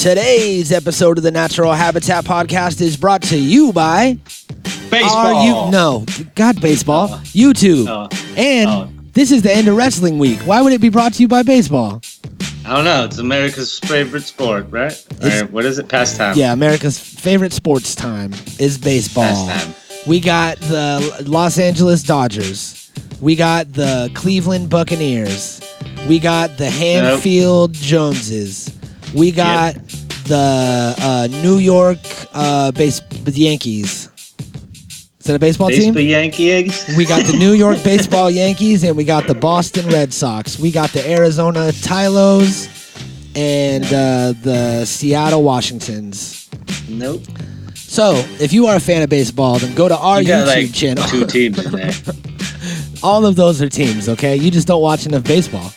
Today's episode of the Natural Habitat Podcast is brought to you by Baseball. Are you no God baseball YouTube Oh. and Oh. this is the end of wrestling week. Why would it be brought to you by baseball? I don't know. It's America's favorite sport, right? It's- Or what is it? Pastime. Yeah, America's favorite sports time is baseball. Pastime. We got the Los Angeles Dodgers. We got the Cleveland Buccaneers. We got the Hanfield Joneses. We got the uh, New York uh, base the Yankees. Is that a baseball Baseball team? Yankee eggs. We got the New York baseball Yankees and we got the Boston Red Sox. We got the Arizona Tylos and uh, the Seattle Washingtons. Nope. So, if you are a fan of baseball, then go to our You got YouTube like channel. two teams in there. All of those are teams, okay? You just don't watch enough baseball.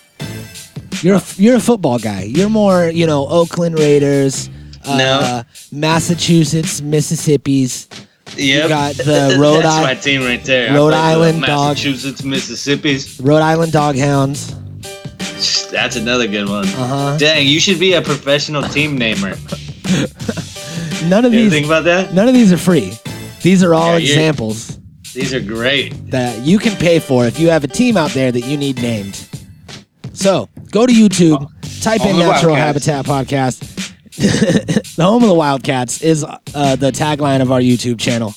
You're a, you're a football guy. You're more, you know, Oakland Raiders, uh, No. Massachusetts, Mississippi's. Yep. got the Rhode That's Isle- my team right there. Rhode play for the Island dog. Massachusetts, Mississippi's. Rhode Island Doghounds. That's another good one. Uh-huh. Dang, you should be a professional team namer. None of You these think about that? none of these are free. These are all Yeah, examples These are great. that you can pay for if you have a team out there that you need named. So, go to YouTube, type in Home the Natural Wildcats. Habitat Podcast. the home of the Wildcats is uh, the tagline of our YouTube channel.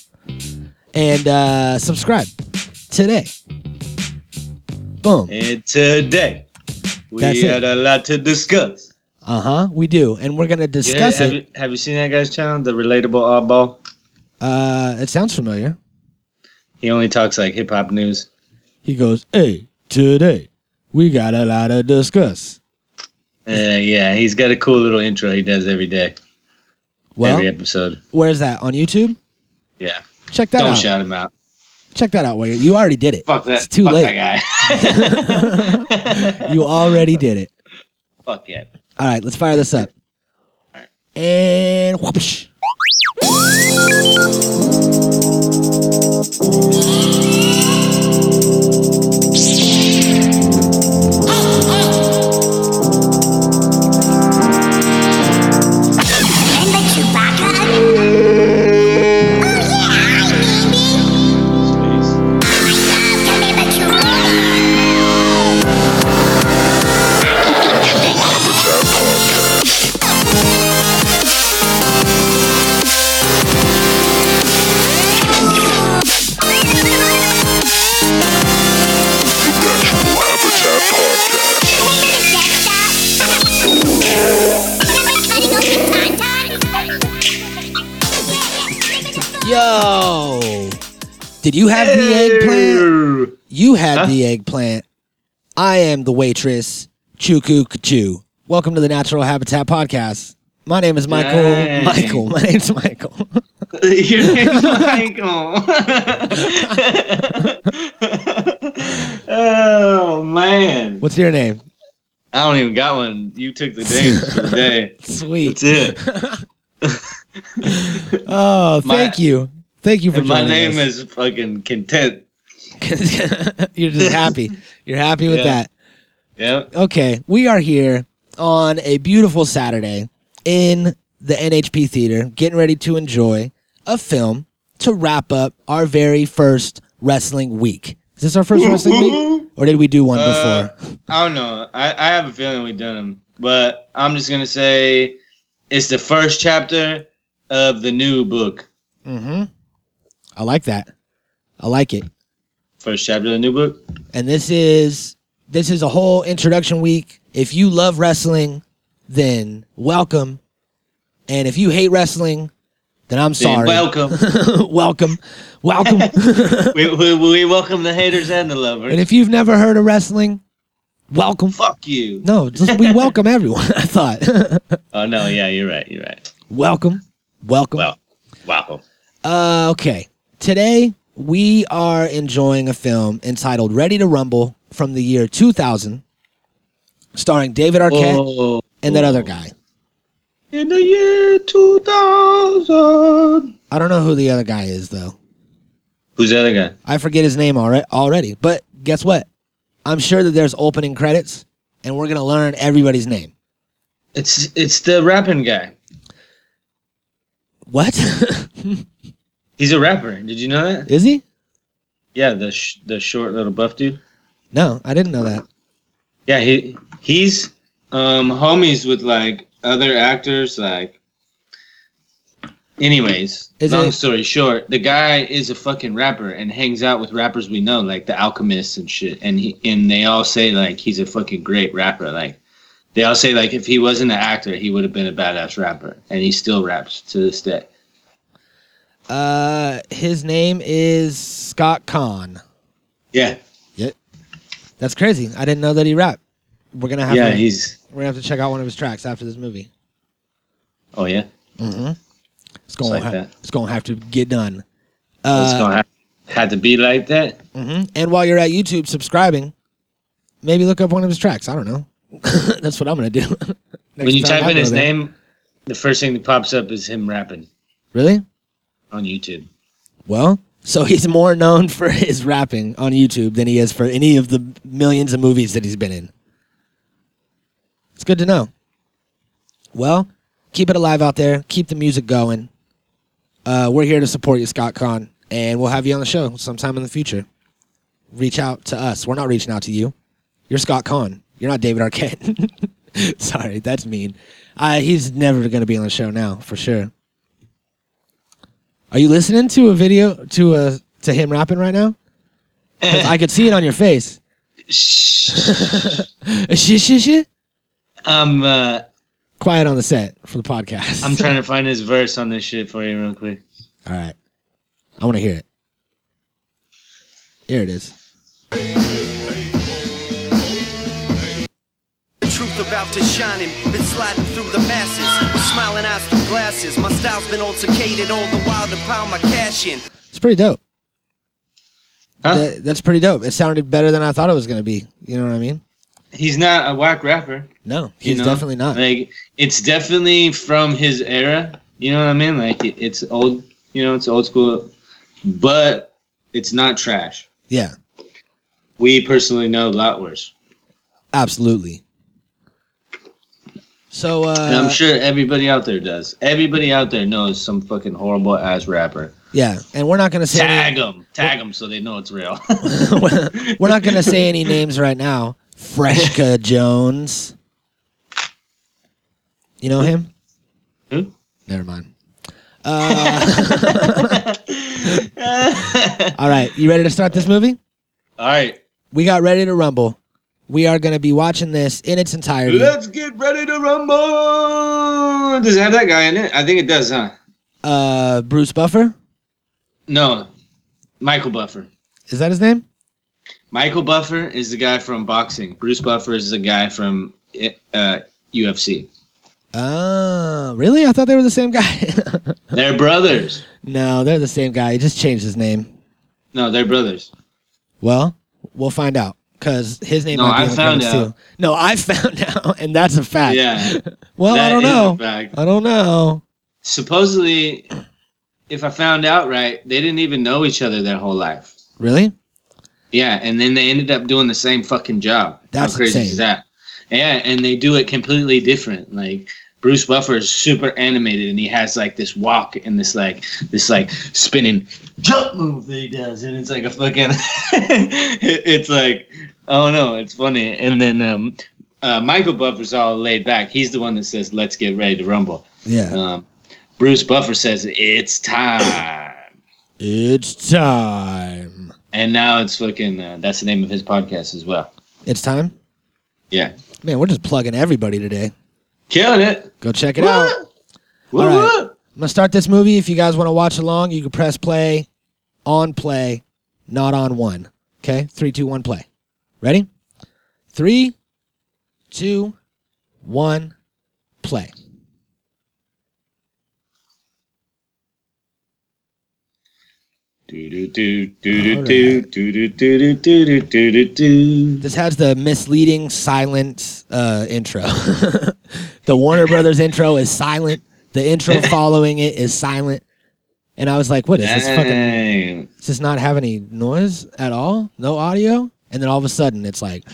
And uh, subscribe today. Boom. And today, we That's it. had a lot to discuss. Uh huh. We do. And we're going to Yeah, discuss have, it. you, have you seen that guy's channel, The Relatable Oddball? Uh, it sounds familiar. He only talks like hip hop news. He goes, Hey, today we got a lot to discuss. Uh, yeah, he's got a cool little intro he does every day, Well, every episode. where's that? On YouTube? Yeah, Check that don't out. shout him out. Check that out, Wade. You already did it. Fuck that. It's too fuck late. that guy. You already did it. Fuck yeah. All right, let's fire this up. Alright. And whoosh. Did you have the eggplant? You had Huh? the eggplant. I am the waitress. Chuku Kachu. Welcome to the Natural Habitat Podcast. My name is Michael. Michael. My name's Michael. Your name's Michael. oh man, What's your name? I don't even got one. You took the names for the day. Sweet. That's it. Oh, My- thank you. Thank you for And my name us. is fucking Content. You're just happy. You're happy with Yeah. that. Yep. Okay, we are here on a beautiful Saturday in the NHP Theater, getting ready to enjoy a film to wrap up our very first wrestling week. Is this our first wrestling week, or did we do one Uh, before? I don't know. I, I have a feeling we've done them, but I'm just gonna say it's the first chapter of the new book. Mm-hmm. I like that. I like it. First chapter of the new book. And this is this is a whole introduction week. If you love wrestling, then welcome. And if you hate wrestling, then I'm Then sorry. welcome. welcome. Welcome. we, we, we welcome the haters and the lovers. and if you've never heard of wrestling, welcome. Fuck you. No, just we welcome everyone. I thought. Oh no, yeah, you're right. You're right. welcome. Welcome. Well, wow. Uh, okay. Today we are enjoying a film entitled Ready to Rumble from the year 2000, starring David Arquette Oh, and that other guy. in the year 2000. I don't know who the other guy is though. Who's the other guy? I forget his name already. Already, but guess what? I'm sure that there's opening credits, and we're gonna learn everybody's name. It's it's the rapping guy. What? He's a rapper. Did you know that? Is he? Yeah, the sh- the short little buff dude. No, I didn't know that. Yeah, he he's um homies with like other actors like anyways Is long it- story short the guy is a fucking rapper and hangs out with rappers we know like the alchemists and shit and he and they all say like he's a fucking great rapper like they all say like if he wasn't an actor he would have been a badass rapper and he still raps to this day Uh, his name is Scott Caan. yeah That's crazy. I didn't know that he rapped. We're gonna have yeah to, he's we're gonna have to check out one of his tracks after this movie. oh yeah Mm-hmm. It's gonna like ha- it's gonna have to get done. it's Uh, gonna have had to be like that hmm And while you're at YouTube subscribing, maybe look up one of his tracks. I don't know. That's what I'm gonna do. When you type in his name the first thing that pops up is him rapping really? On youtube Well, so he's more known for his rapping on YouTube than he is for any of the millions of movies that he's been in. It's good to know. Well, keep it alive out there. Keep the music going. Uh, we're here to support you, Scott Caan, and we'll have you on the show sometime in the future. Reach out to us. We're not reaching out to you. You're Scott Caan. You're not David Arquette. Sorry, that's mean. Uh, he's never going to be on the show now, for sure. Are you listening to a video to a to him rapping right now? 'Cause I could see it on your face. shit, shit, shit. I'm uh, Quiet on the set for the podcast. I'm trying to find his verse on this shit for you real quick. All right, I want to hear it. Here it is. Truth about to shining, been sliding through the masses. With smiling eyes through glasses. My style's been altercated all the while to pound my cash in. It's pretty dope. Huh? That- that's pretty dope. It sounded better than I thought it was gonna be. You know what I mean? He's not a whack rapper. No, you he's know? definitely not. Like it's definitely from his era. You know what I mean? Like it, it's old. You know, it's old school, but it's not trash. yeah, We personally know a lot worse, absolutely. So uh, and I'm sure everybody out there does. Everybody out there knows some fucking horrible ass rapper. yeah, and we're not gonna say Tag them, tag them, so they know it's real. we're not gonna say any names right now. Freshka Jones. You know him? Who? Never mind. Uh, all right, you ready to start this movie? All right, We got ready to rumble. We are going to be watching this in its entirety. let's get ready to rumble. Does it have that guy in it? I think it does, huh? Uh, Bruce Buffer, No, Michael Buffer. is that his name? Michael Buffer is the guy from boxing. Bruce Buffer is the guy from uh, UFC. Oh, really? I thought they were the same guy. They're brothers. no, they're the same guy. He just changed his name. No, they're brothers. Well, we'll find out because his name. No, might be I the found out. Too. No, I found out, and that's a fact. Yeah. Well, I don't know. I don't know. Supposedly, if I found out right, they didn't even know each other their whole life. Really? Yeah, and then they ended up doing the same fucking job. That's How crazy insane. is that? Yeah, and they do it completely different. Like Bruce Buffer is super animated, and he has like this walk and this like this like spinning jump move that he does, and it's like a fucking. it's like oh no, it's funny. And then um, uh, Michael Buffer's all laid back. He's the one that says, "Let's get ready to rumble." Yeah. Um, Bruce Buffer says, "It's time." It's time. And now it's fucking. Uh, that's the name of his podcast as well. It's time. Yeah, Man, we're just plugging everybody today. killing it. Go check it out. Woo, All right. I'm gonna start this movie. If you guys want to watch along, you can press play, on play, not on one. Okay, three, two, one, play. Ready? Three, two, one, play. This has the misleading silent uh, intro. the Warner Brothers intro is silent. The intro following it is silent. And I was like, what is this fucking? Does this not have any noise at all? No audio? And then all of a sudden, it's like,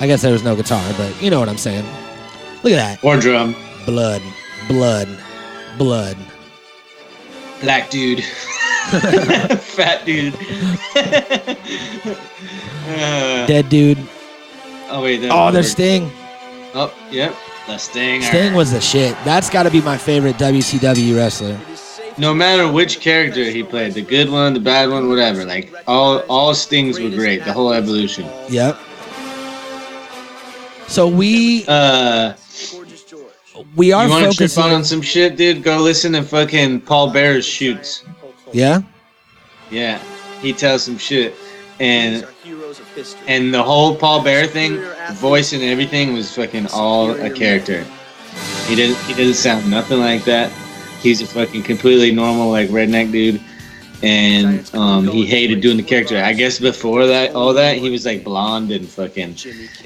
I guess there was no guitar, but you know what I'm saying. Look at that. Or drum. Blood, blood, blood. Black dude. Fat dude. Uh, Dead dude. oh wait. Oh, there's Sting. Oh, yep. The Stinger. Sting was the shit. That's got to be my favorite WCW wrestler. No matter which character he played, the good one, the bad one, whatever. Like all all Stings were great. The whole evolution. Yep. So we Uh, we are you want to trip on on some shit, dude? Go listen to fucking Paul Bearer's shoots. yeah. Yeah, he tells some shit, and heroes of history. and the whole Paul Bear thing, voice and everything was fucking all a character. He didn't he doesn't sound nothing like that. He's a fucking completely normal like redneck dude. And um, he hated doing the character. I guess before that, all that, he was like blonde and fucking,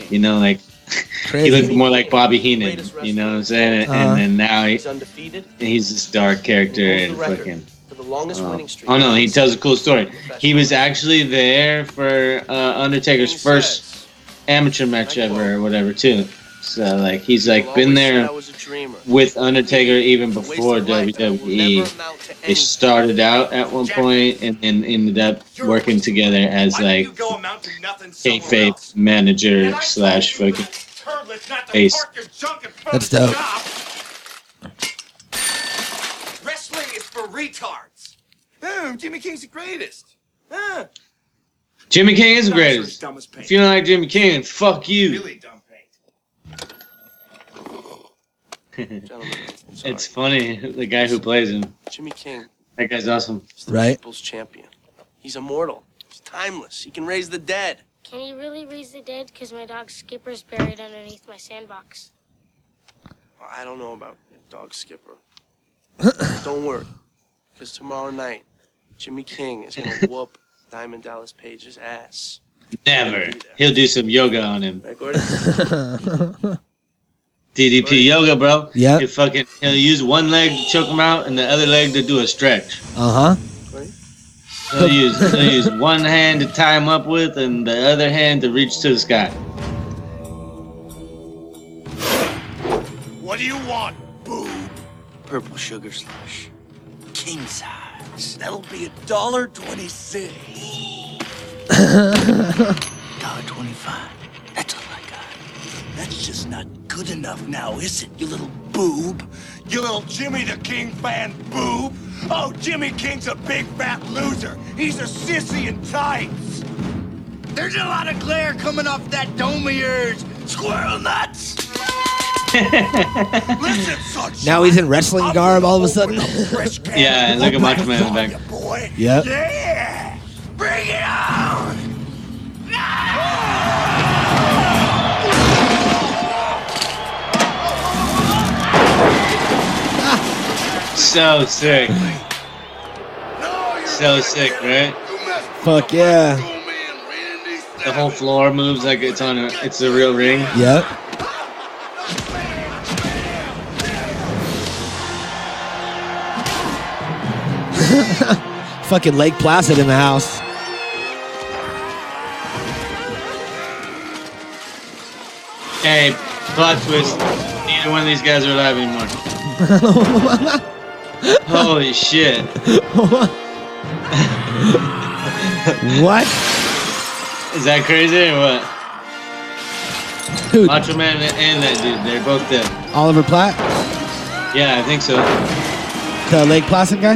you know, like he looked more like Bobby Heenan. You know what I'm saying? Uh-huh. And then now he, He's undefeated. he's this dark character and fucking. the longest Uh, oh no, he tells a cool story. He was actually there for uh, Undertaker's first amateur match ever or whatever too. So like he's like been there I was a dreamer. with Undertaker even before wasted life that will never WWE. They started out at one point and then ended up working together as like you go amount to nothing somewhere kayfabe manager slash told you, fucking. turtlets not to face. park your junk in front That's dope. Wrestling is for retards. Oh, Jimmy King's the greatest. Jimmy King is the greatest. dumb. If you don't like Jimmy King, fuck you. really dumb paint. Gentlemen, It's funny the guy who plays him. Jimmy King That guy's awesome. is the Right. people's champion. He's immortal. He's timeless. He can raise the dead. Can he really raise the dead? Because my dog Skipper's buried underneath my sandbox. Well, I don't know about Dog Skipper. don't worry, because tomorrow night, Jimmy King is gonna whoop Diamond Dallas Page's ass. Never. He'll do some yoga on him. Right, Gordon? DDP yoga, bro. Yeah. He fucking he'll use one leg to choke him out and the other leg to do a stretch. Uh huh. He'll use he'll use one hand to tie him up with and the other hand to reach to the sky. What do you want, boob? Purple sugar slush. King size. That'll be a dollar twenty-six. dollar twenty-five. That's all I got. That's just not good enough now, is it, you little boob? You little Jimmy the King fan boob? Oh, Jimmy King's a big fat loser. He's a sissy in tights. There's a lot of glare coming off that dome of yours. Squirrel nuts. Listen, sunshine. Now he's in wrestling I'm garb all of a sudden. a Yeah, and look at Macho Man in the back. ya, boy. Yep. Yeah. Bring it on. So sick. So sick, right? Fuck yeah. with old man Randy The whole floor moves like it's on a it's a real ring. Yep. Fucking Lake Placid in the house. Hey, plot twist. Neither one of these guys are alive anymore. Holy shit. What? Is that crazy or what? Dude, Macho Man and that dude, they're both dead. Oliver Platt, Yeah, I think so. the Lake Placid guy?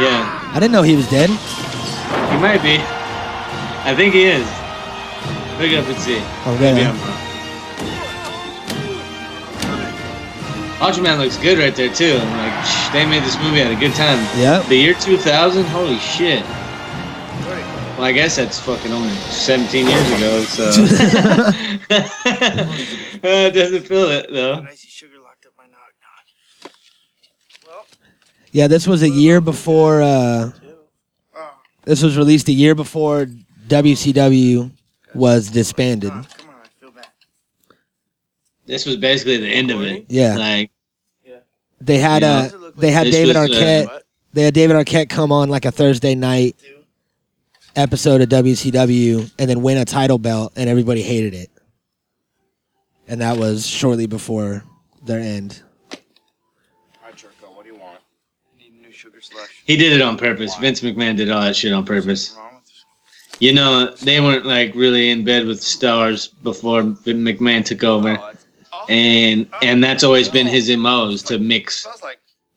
Yeah, I didn't know he was dead. he might be. I think he is. Look up and see. Okay. Maybe I'm wrong. Macho Man looks good right there too. I'm like, "Shh, they made this movie at a good time. Yeah. The year 2000, holy shit. Well, I guess that's fucking only 17 years ago, so. uh, it doesn't feel it though. Icy sugar locked up my knock knock. Yeah, this was a year before. Uh, this was released a year before WCW was disbanded. Come on, I feel bad. This was basically the end of it. Yeah. Like, They had Yeah. uh, they had This David was, uh, Arquette. They had David Arquette come on like a Thursday night episode of WCW and then win a title belt, and everybody hated it. and that was shortly before their end. Hi, Jerko. What do you want? Need new sugar slush. He did it on purpose. Vince McMahon did all that shit on purpose. Wrong with this? You know, they weren't like really in bed with stars before McMahon took over, and and that's always been his mo is to mix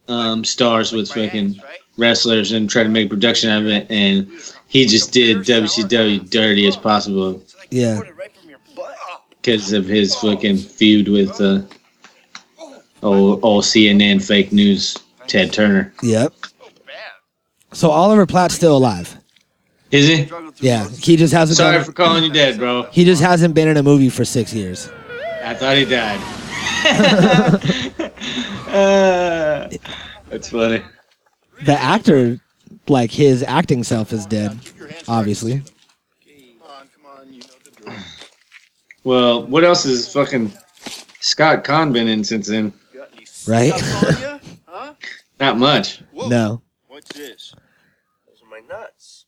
um, stars with fucking wrestlers and try to make production out of it. And he just did WCW dirty as possible Yeah. poured it right from your butt. because of his fucking feud with uh, old, old CNN fake news Ted Turner. Yep. so Oliver Platt's still alive. Is he? Yeah, he just hasn't. Sorry done- for calling you dead, bro. he just hasn't been in a movie for six years. I thought he died. Uh, that's funny. The actor, like his acting self, is dead. Obviously. Come on, come on. You know the drill. Well, what else has fucking Scott Caan been in since then? Right? stuff on ya? Huh? Not much. Whoa. No. What's this? Those are my nuts.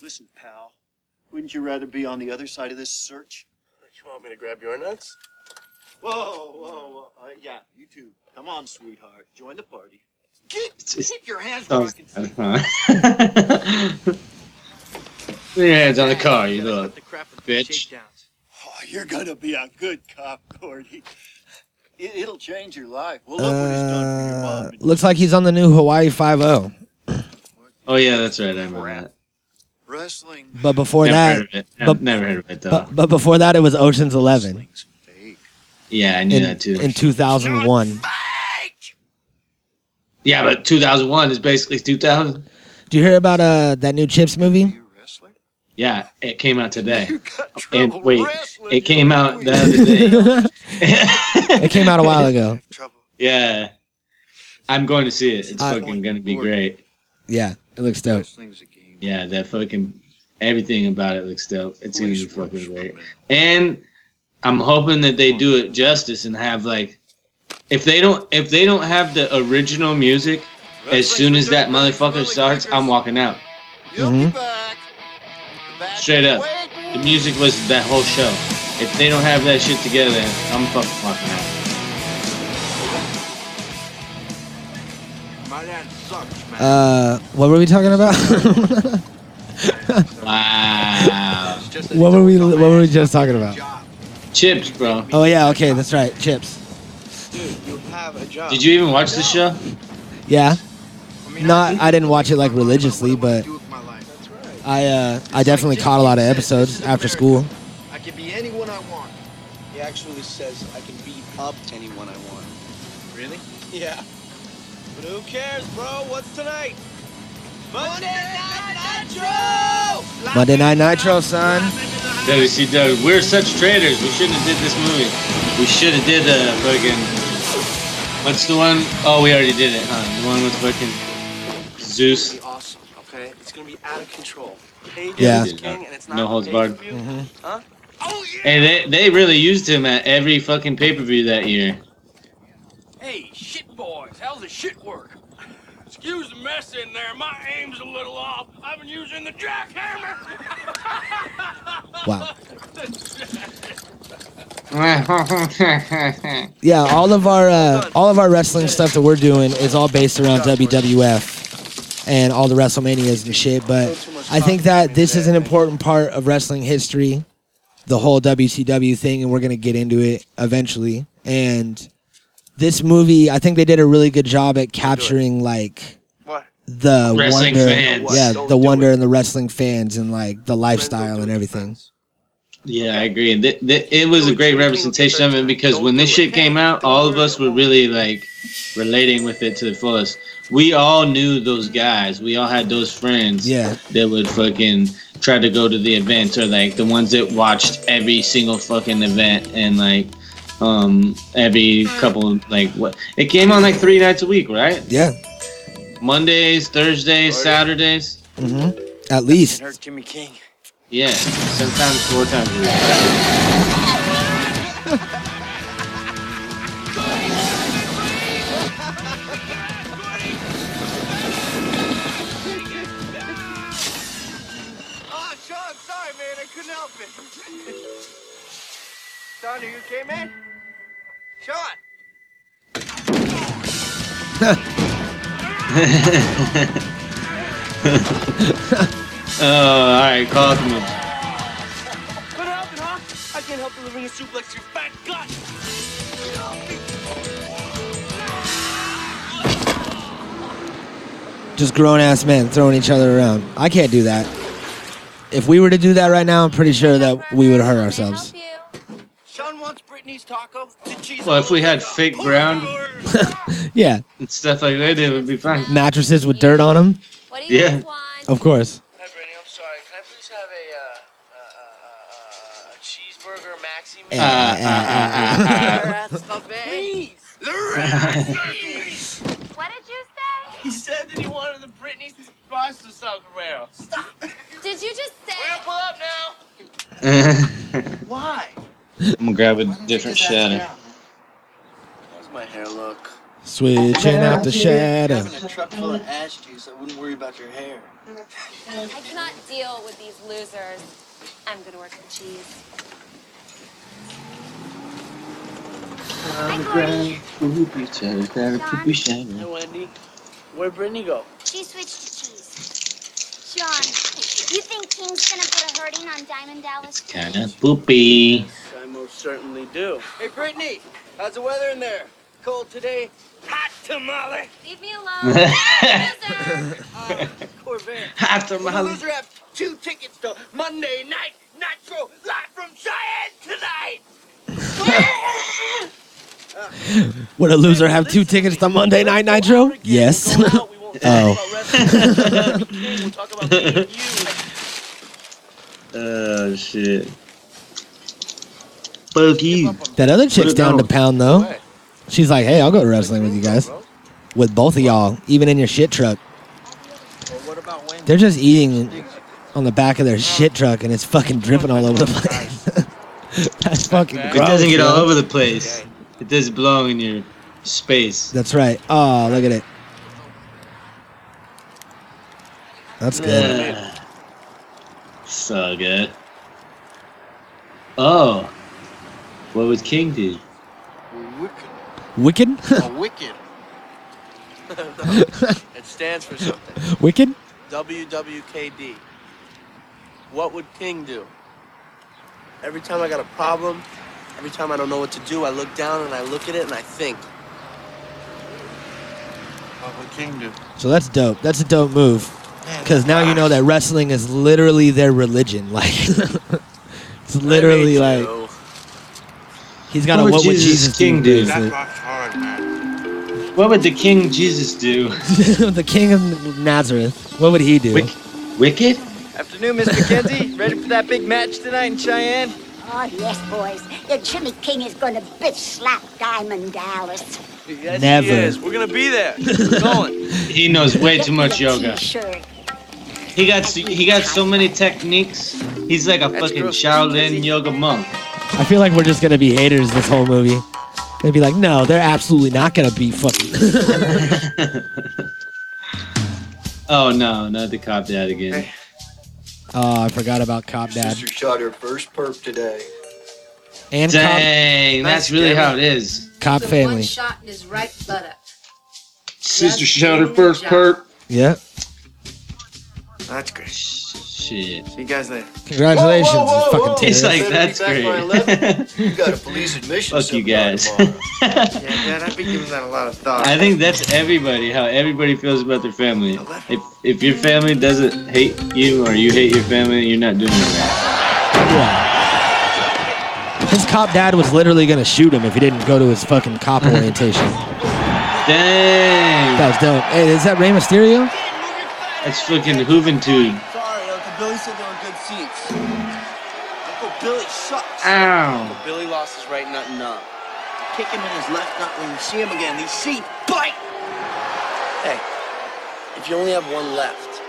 Listen, pal, wouldn't you rather be on the other side of this search? You want me to grab your nuts? Whoa, whoa, whoa. Uh, yeah, you too. Come on, sweetheart. Join the party. Keep, It's- keep your hands Oh, rocking. uh-huh. Put your hands on the car, you little. The crap the bitch. Oh, you're gonna be a good cop, Gordy. It, it'll change your life. Well, look what he's done for your Uh, mom. and looks like he's on the new Hawaii Five O. Oh yeah, that's right. I remember that. Wrestling. But before never that, heard of it. but- never heard of it though. but, but before that, it was Ocean's Eleven yeah, I knew in, that too. in 2001. yeah, but 2001 is basically 2000. Do you hear about uh that new Chips movie? You a wrestler? Yeah, it came out today. And wait, it came out you- the other day. it came out a while ago. Yeah, I'm going to see it. It's I- fucking gonna be great. Yeah, it looks dope. Wrestling's a game. Yeah, that fucking everything about it looks dope. It's gonna be fucking great. And I'm hoping that they do it justice and have like if they don't if they don't have the original music as soon as that motherfucker starts, I'm walking out. You'll Mhm. be back. Back Straight up. The music was that whole show. If they don't have that shit together, I'm fucking walking out. Uh, what were we talking about? Wow. what were we What were we just talking about? Chips, bro. Oh yeah, okay, that's right. Chips. Dude, you have a job. Did you even watch the show? Yeah, I not. I I didn't watch it like religiously, but do with my life. That's right. I uh I definitely caught a lot of episodes after school. I can be anyone I want. He actually says I can beat up anyone I want. Really? Yeah. But who cares, bro? What's tonight? Monday Night Nitro! Monday Night Nitro, son. WCW. We're such traitors. We shouldn't have did this movie. We should have did the fucking. What's the one? Oh, we already did it, huh? The one with fucking Zeus. It's gonna be awesome, okay? It's gonna be out of control. AJ Yeah. king and it's not No holds barred. pay-per-view. Mhm. Huh? Oh yeah! Hey, they they really used him at every fucking pay per view that year. Hey, shit boys, how's the shit work? Excuse the mess in there. My aim's a little off. I've been using the jackhammer. Wow. Yeah, all of our uh, all of our wrestling stuff that we're doing is all based around WWF and all the WrestleManias and shit. But I think that this is an important part of wrestling history, the whole WCW thing, and we're gonna get into it eventually. And this movie, I think they did a really good job at capturing like What? the Wrestling wonder, fans. yeah, Don't the wonder it. and the wrestling fans and like the lifestyle and everything. Yeah, I agree. Th- th- it was a great representation of it because when this shit came out, all of us were really like relating with it to the fullest. We all knew those guys. We all had those friends Yeah, that would fucking try to go to the events or like the ones that watched every single fucking event and like um every couple like what it came on like three nights a week, right? yeah, Mondays, Thursdays, Saturdays. Mm-hmm. at least. Hurt Jimmy King. Yeah, sometimes four times a week. Sean, sorry, man. I couldn't help it. Sean, are you okay, man? Sean! Oh, all right, call me. What happened, huh? I can't help delivering a suplex to your fat gut. Just grown ass men throwing each other around. I can't do that. If we were to do that right now, I'm pretty sure that we would hurt ourselves. Sean wants Brittany's taco. Well, if we had fake ground Yeah, and stuff like that, it would be fine. mattresses with dirt on them. What do you Yeah. want? Of course. Hi, Brittany. I'm sorry. Can I please have a, uh, uh, uh, uh, cheeseburger maxi? Uh, uh, uh, uh. That's the Please. What did you say? He said that he wanted the Brittany's pasta sombrero. Stop. Did you just say? We're gonna pull up now. I'm gonna grab a different shadow. How's my hair look? Switching out the shadow. Having a truck full of ash juice, I wouldn't worry about your hair. I cannot deal with these losers. I'm gonna work the cheese. Hi, Gordy. Hey, Wendy. Where'd Brittany go? She switched to cheese. Sean, you think King's gonna put a hurting on Diamond Dallas? Kinda poopy. I most certainly do. Hey, Brittany. How's the weather in there? Cold today? Hot tamale. Leave me alone. Loser. Uh, Corvette. Hot Will the loser have two tickets to Monday Night Nitro live from Cheyenne tonight? Would a loser have two tickets to Monday Night Nitro? Yes. Oh. We'll talk about me you. Oh shit. Fuck you. that other chick's Put it down to down. pound though. She's like, hey, I'll go wrestling with you guys. With both of y'all, even in your shit truck. What about Wendy? They're just eating on the back of their shit truck and it's fucking dripping all over the place. That's fucking It gross. doesn't get all bro. over the place. It does belong in your space. That's right. Oh, look at it. That's good. Ugh. so good. Oh. What would King do? Wicked. Wicked? A oh, wicked. it stands for something. Wicked? WWKD. What would King do? Every time I got a problem, every time I don't know what to do, I look down and I look at it and I think. What would King do? So that's dope. That's a dope move. Because now you know that wrestling is literally their religion. Like, it's literally like made you. he's got a What what would would Jesus Jesus King do? bracelet. What would the King Jesus do? the King of Nazareth. What would he do? Wick- Wicked? Afternoon, Miss McKenzie. Ready for that big match tonight in Cheyenne? Oh, yes, boys. Your Jimmy King is gonna bitch slap Diamond Dallas. Yes, Never. He is. We're gonna be there. We're going. He knows way too much Get me a yoga. T-shirt. He got he got so many techniques. He's like a That's fucking gross. Shaolin yoga monk. I feel like we're just gonna be haters this whole movie. They'd be like, no, they're absolutely not gonna be fucking. Oh no, not the cop dad again. oh, I forgot about Cop Dad Sister shot her first perp today. and Cop, Dang, that's really how it is. Cop One Family. shot in his right buttock. Sister shot her first perp. Yeah. That's great. Shit. See you guys later. Congratulations, Whoa, whoa, whoa, fucking whoa. He's like, that's great. back by 11. You got a police admission. Fuck you guys. Yeah, Dad, I've been giving that a lot of thought. I think that's everybody. How everybody feels about their family. If if your family doesn't hate you or you hate your family, you're not doing it right. Yeah. His cop dad was literally gonna shoot him if he didn't go to his fucking cop orientation. Dang, That was dope. Hey, is that Rey Mysterio? That's fucking Juventud. Sorry, Uncle Billy said there were good seats. Uncle Billy sucks. Ow. Uncle Billy lost his right nut and nut. Kick him in his left nut when you see him again. These seats bite. Hey, if you only have one left,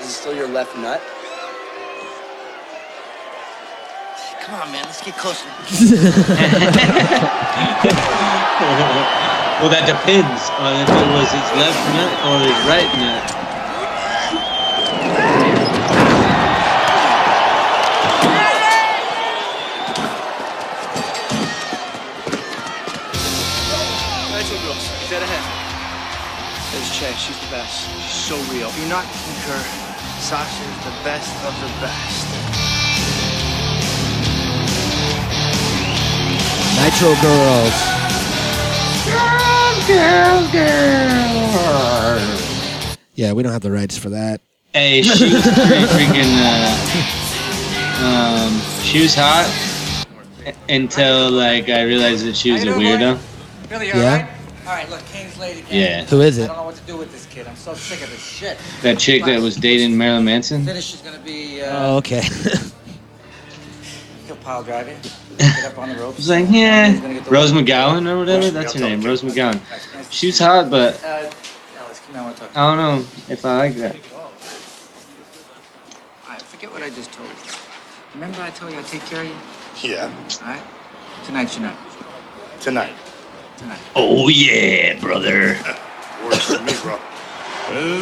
is it still your left nut? Come on, man. Let's get closer. Well, that depends on if it was his left nut or his right nut. Best. So real. If you're not concur, Sasha is the best of the best. Nitro Girls. Yeah, we don't have the rights for that. Hey, she was pretty freaking. Uh, um, she was hot until like I realized that she was a weirdo. Billy, Yeah? All right? All right, look, King's late again. Yeah. Who is it? I don't know what to do with this kid. I'm so sick of this shit. That chick that was dating Marilyn Manson. Finish is gonna be. Uh, Oh, okay. He'll pile drive you. Get up on the ropes. It's like, yeah, gonna get Rose McGowan or whatever. That's her name, Rose McGowan. She was hot, but Uh, Alex, come on, I to. I don't know if I like that. All right, forget what I just told you. Remember I told you I'd take care of you? Yeah. All right? Tonight's your night. Tonight. Tonight. Oh yeah, brother. Works for me, bro.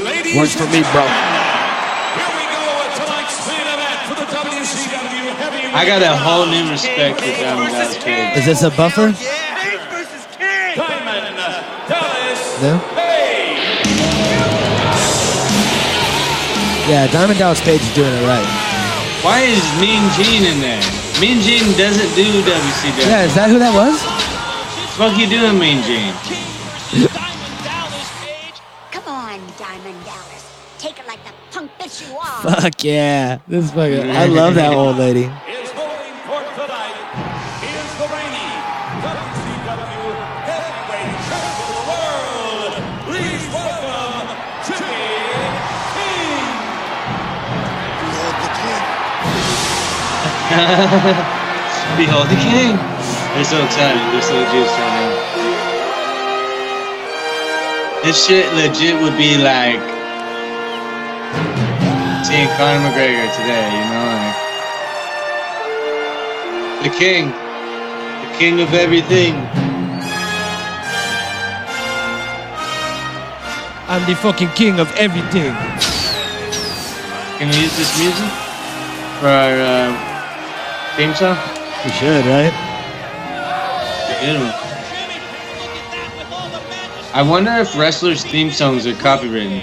Ladies Works for me, bro. Here we go with tonight's main event for the WCW Heavyweight. I got a whole new respect for Diamond Dallas Page. Is this a buffer? Diamond Dallas No? Yeah, Diamond Dallas Page is doing it right. Why is Mean Gene in there? Mean Gene doesn't do WCW. Yeah, is that who that was? Fuck you doing, Mean Gene? Come on, Diamond Dallas. Take it like the punk bitch you are. Fuck yeah. This is fucking, I love that old lady. Is holding court tonight. He is the reigning WCW Heavyweight Champion of the World. Please welcome Jimmy King. Behold the king. They're so excited. They're so juiced right now. This shit legit would be like seeing Conor McGregor today, you know? Like, the king. The king of everything. I'm the fucking king of everything. Can we use this music for our uh, theme song? We should, right? Good one. I wonder if wrestlers' theme songs are copywritten.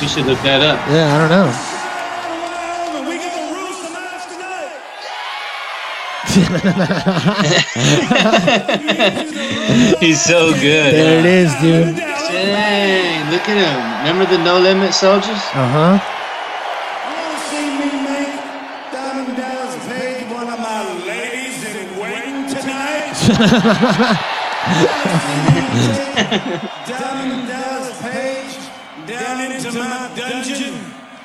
We should look that up. Yeah, I don't know. We get the rules to match tonight. He's so good. There it is, dude. Dang, look at him. Remember the No Limit Soldiers? Uh huh. Diamond Dallas Page down into my dungeon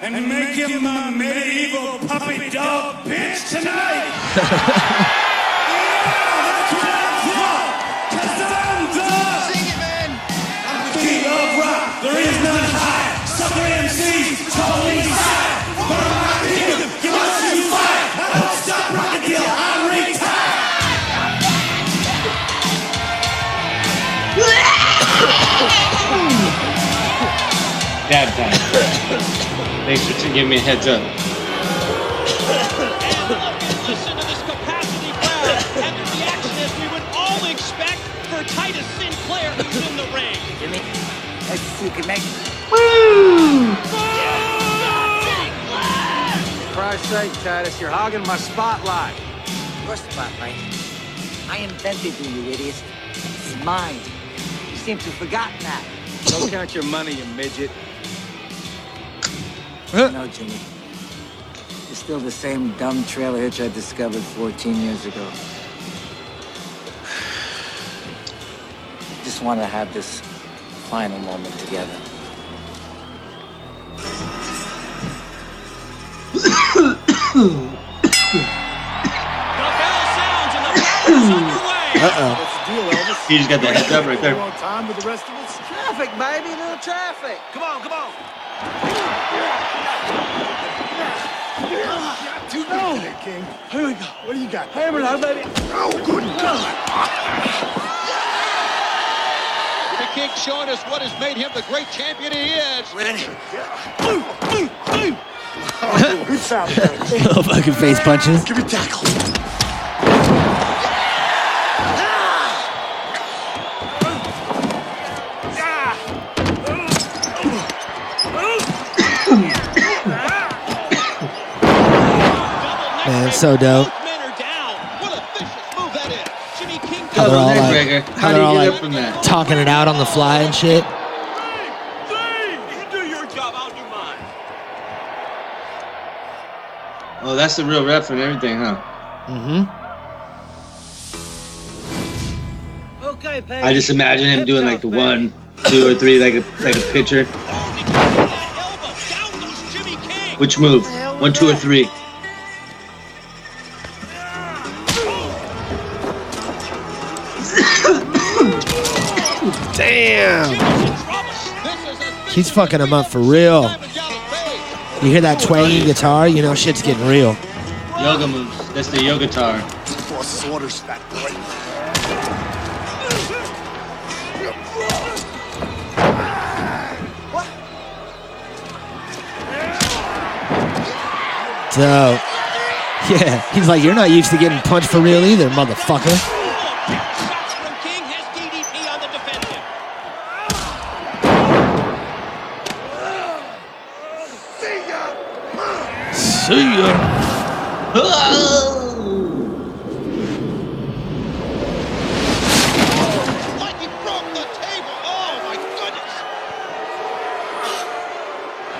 and make him my medieval puppy dog bitch tonight? rock. There is none high. Sucker MCs, totally Dab time. Thanks for giving me a heads up. Listen to this capacity crowd and the reaction as we would all expect for Titus Sinclair who's in the ring. Jimmy, let's see if you can make it. For Christ's sake, Titus, you're hogging my spotlight. Your spotlight. I invented you, you idiot. It's mine. You seem to have forgotten that. Don't count your money, you midget. No, Jimmy. You're still the same dumb trailer hitch I discovered 14 years ago. Just want to have this final moment together. Uh oh. What's the deal, Elvis? He just got the heads up right there. You on time with the rest of us? Traffic, baby, little traffic. Come on, come on. Too good today, King. Here we go. What do you got? Hammer now, baby. Oh, good God. The King showing us what has made him the great champion he is. Ready? Oh, good sound. there. Little fucking face punches. Give me tackle. Man, so dope. How they're all like, how How they're you all get like up from that? talking it out on the fly and shit. Oh, that's the real ref and everything, huh? Mm-hmm. Okay, Page. I just imagine him doing like the one, two, or three, like a like a pitcher. Which move? One, two, or three? Damn. He's fucking him up for real. You hear that twangy guitar? You know shit's getting real. Yoga moves. That's the yoga tar. Boss's orders, fat boy. Dope. Yeah, he's like, you're not used to getting punched for real either, motherfucker. See ya.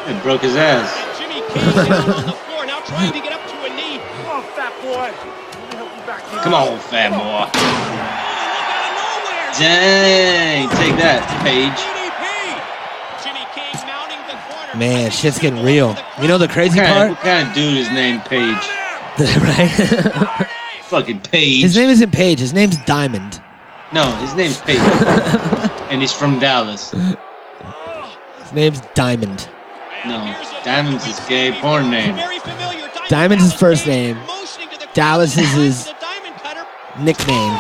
It broke his ass. Jimmy King down on the floor, now trying to get up to a knee. Come on, fat boy. Let me help you back here. Come on, fat boy. Oh, Dang, take that, Page. Man, shit's getting real. You know the crazy What kind, part? what kind of dude is named Page? right? Fucking Page. His name isn't Page. His name's Diamond. No, his name's Page. and he's from Dallas. His name's Diamond. No, Diamond's his gay porn name. Diamond's his first name. Dallas is his nickname.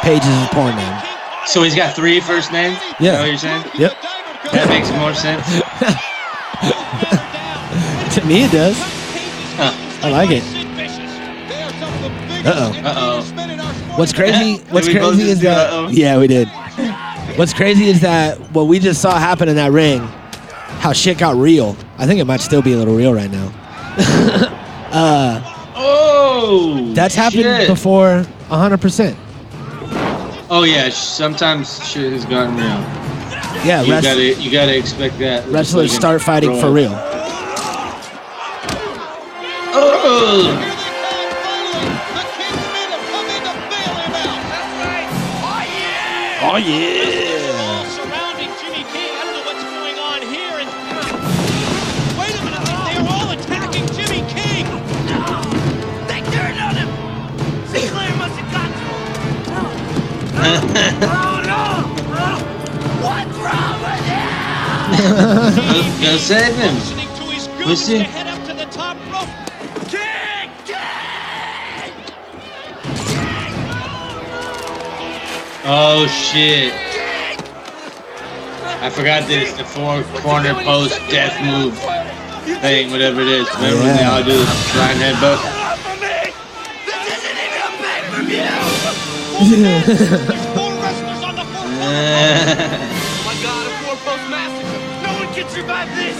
Page is his porn name. So he's got three first names? Yeah. Is that what you're saying? Yep. That makes more sense. to me, it does. Huh. I like it. Uh oh. Uh oh. What's crazy? What's Did we both crazy is that. uh-oh? Yeah, we did. What's crazy is that what we just saw happen in that ring, how shit got real. I think it might still be a little real right now. uh, Oh! that's happened shit. before 100%. Oh yeah, sometimes shit has gotten real. Yeah, you rest- gotta you gotta expect that. wrestlers Fucking start fighting for real. Oh! Yeah! Oh yeah! Surrounding Jimmy King. I don't know what's going on here. And wait a minute, they are all attacking Jimmy King. They turned on him! Sinclair must have got to him! Go, go save him. Who's he? Head up to the top rope. King! Oh shit! I forgot this. The four corner post death move thing, whatever it is. Remember when they Yeah. all do the flying headbutt? Oh No survive this!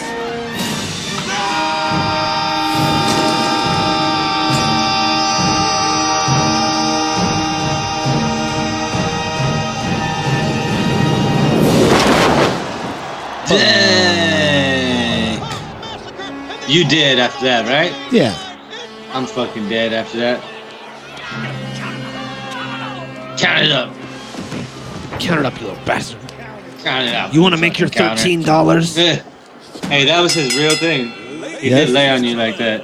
Dang! You did after that, right? Yeah. I'm fucking dead after that. Count it up. Count it up, you little bastard. Count it up. You want to make your counter. thirteen dollars? Yeah. Hey, that was his real thing. He Yes. did lay on you like that.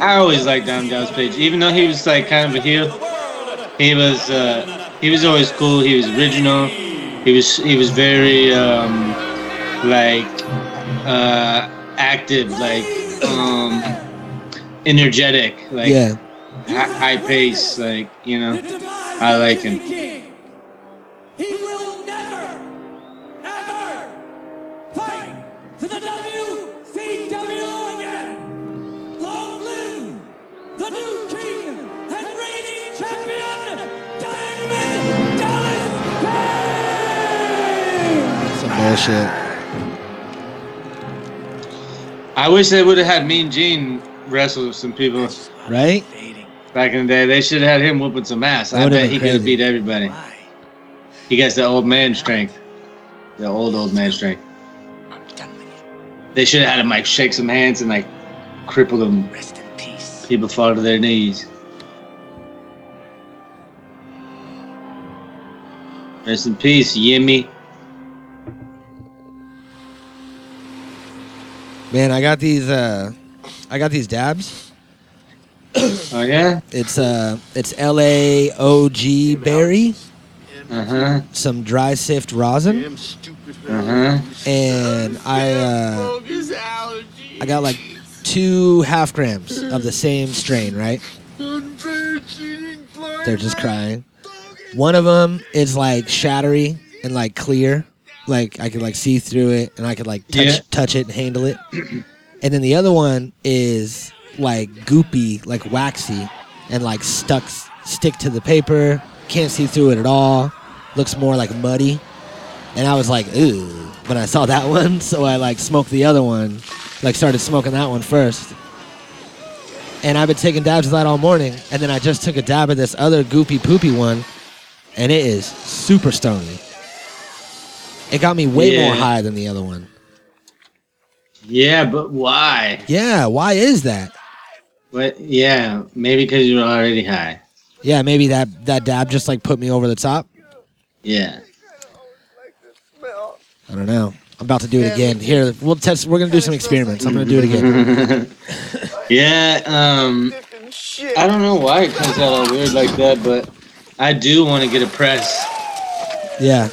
I always liked Diamond Dallas Page, even though he was like kind of a heel. He was uh, he was always cool. He was original. He was he was very um, like uh, active, like um, energetic, like Yeah. hi- high pace, like you know. I like him. Bullshit. I wish they would have had Mean Gene wrestle with some people Right? back in the day. They should have had him whooping some ass. That I bet he could have beat everybody. He gets the old man strength. The old old man strength. They should have had him like shake some hands and like cripple them. Rest in peace. People fall to their knees. Rest in peace, Yimmy. Man, I got these uh I got these dabs. Oh yeah. It's uh it's L A O G berry, Uh huh. some dry sift rosin, Damn stupid. Uh huh. and I uh I got like two half grams of the same strain, right? They're just crying. One of them is like shattery and like clear, like I could like see through it and I could like touch Yeah. touch it and handle it. and then the other one is like goopy, like waxy, and like stuck stick to the paper. Can't see through it at all. Looks more like muddy. And I was like, ooh, when I saw that one, so I like smoked the other one, like started smoking that one first. And I've been taking dabs of that all morning, and then I just took a dab of this other goopy poopy one, and it is super stony. It got me way more high than the other one. Yeah, but why? Yeah, why is that? What? Yeah, maybe because you were already high. Yeah, maybe that that dab just like put me over the top. Yeah. I don't know. I'm about to do it again. Here, we'll test. We're gonna do some experiments. I'm gonna do it again. yeah. Um. I don't know why it comes out all weird like that, but I do want to get a press. Yeah,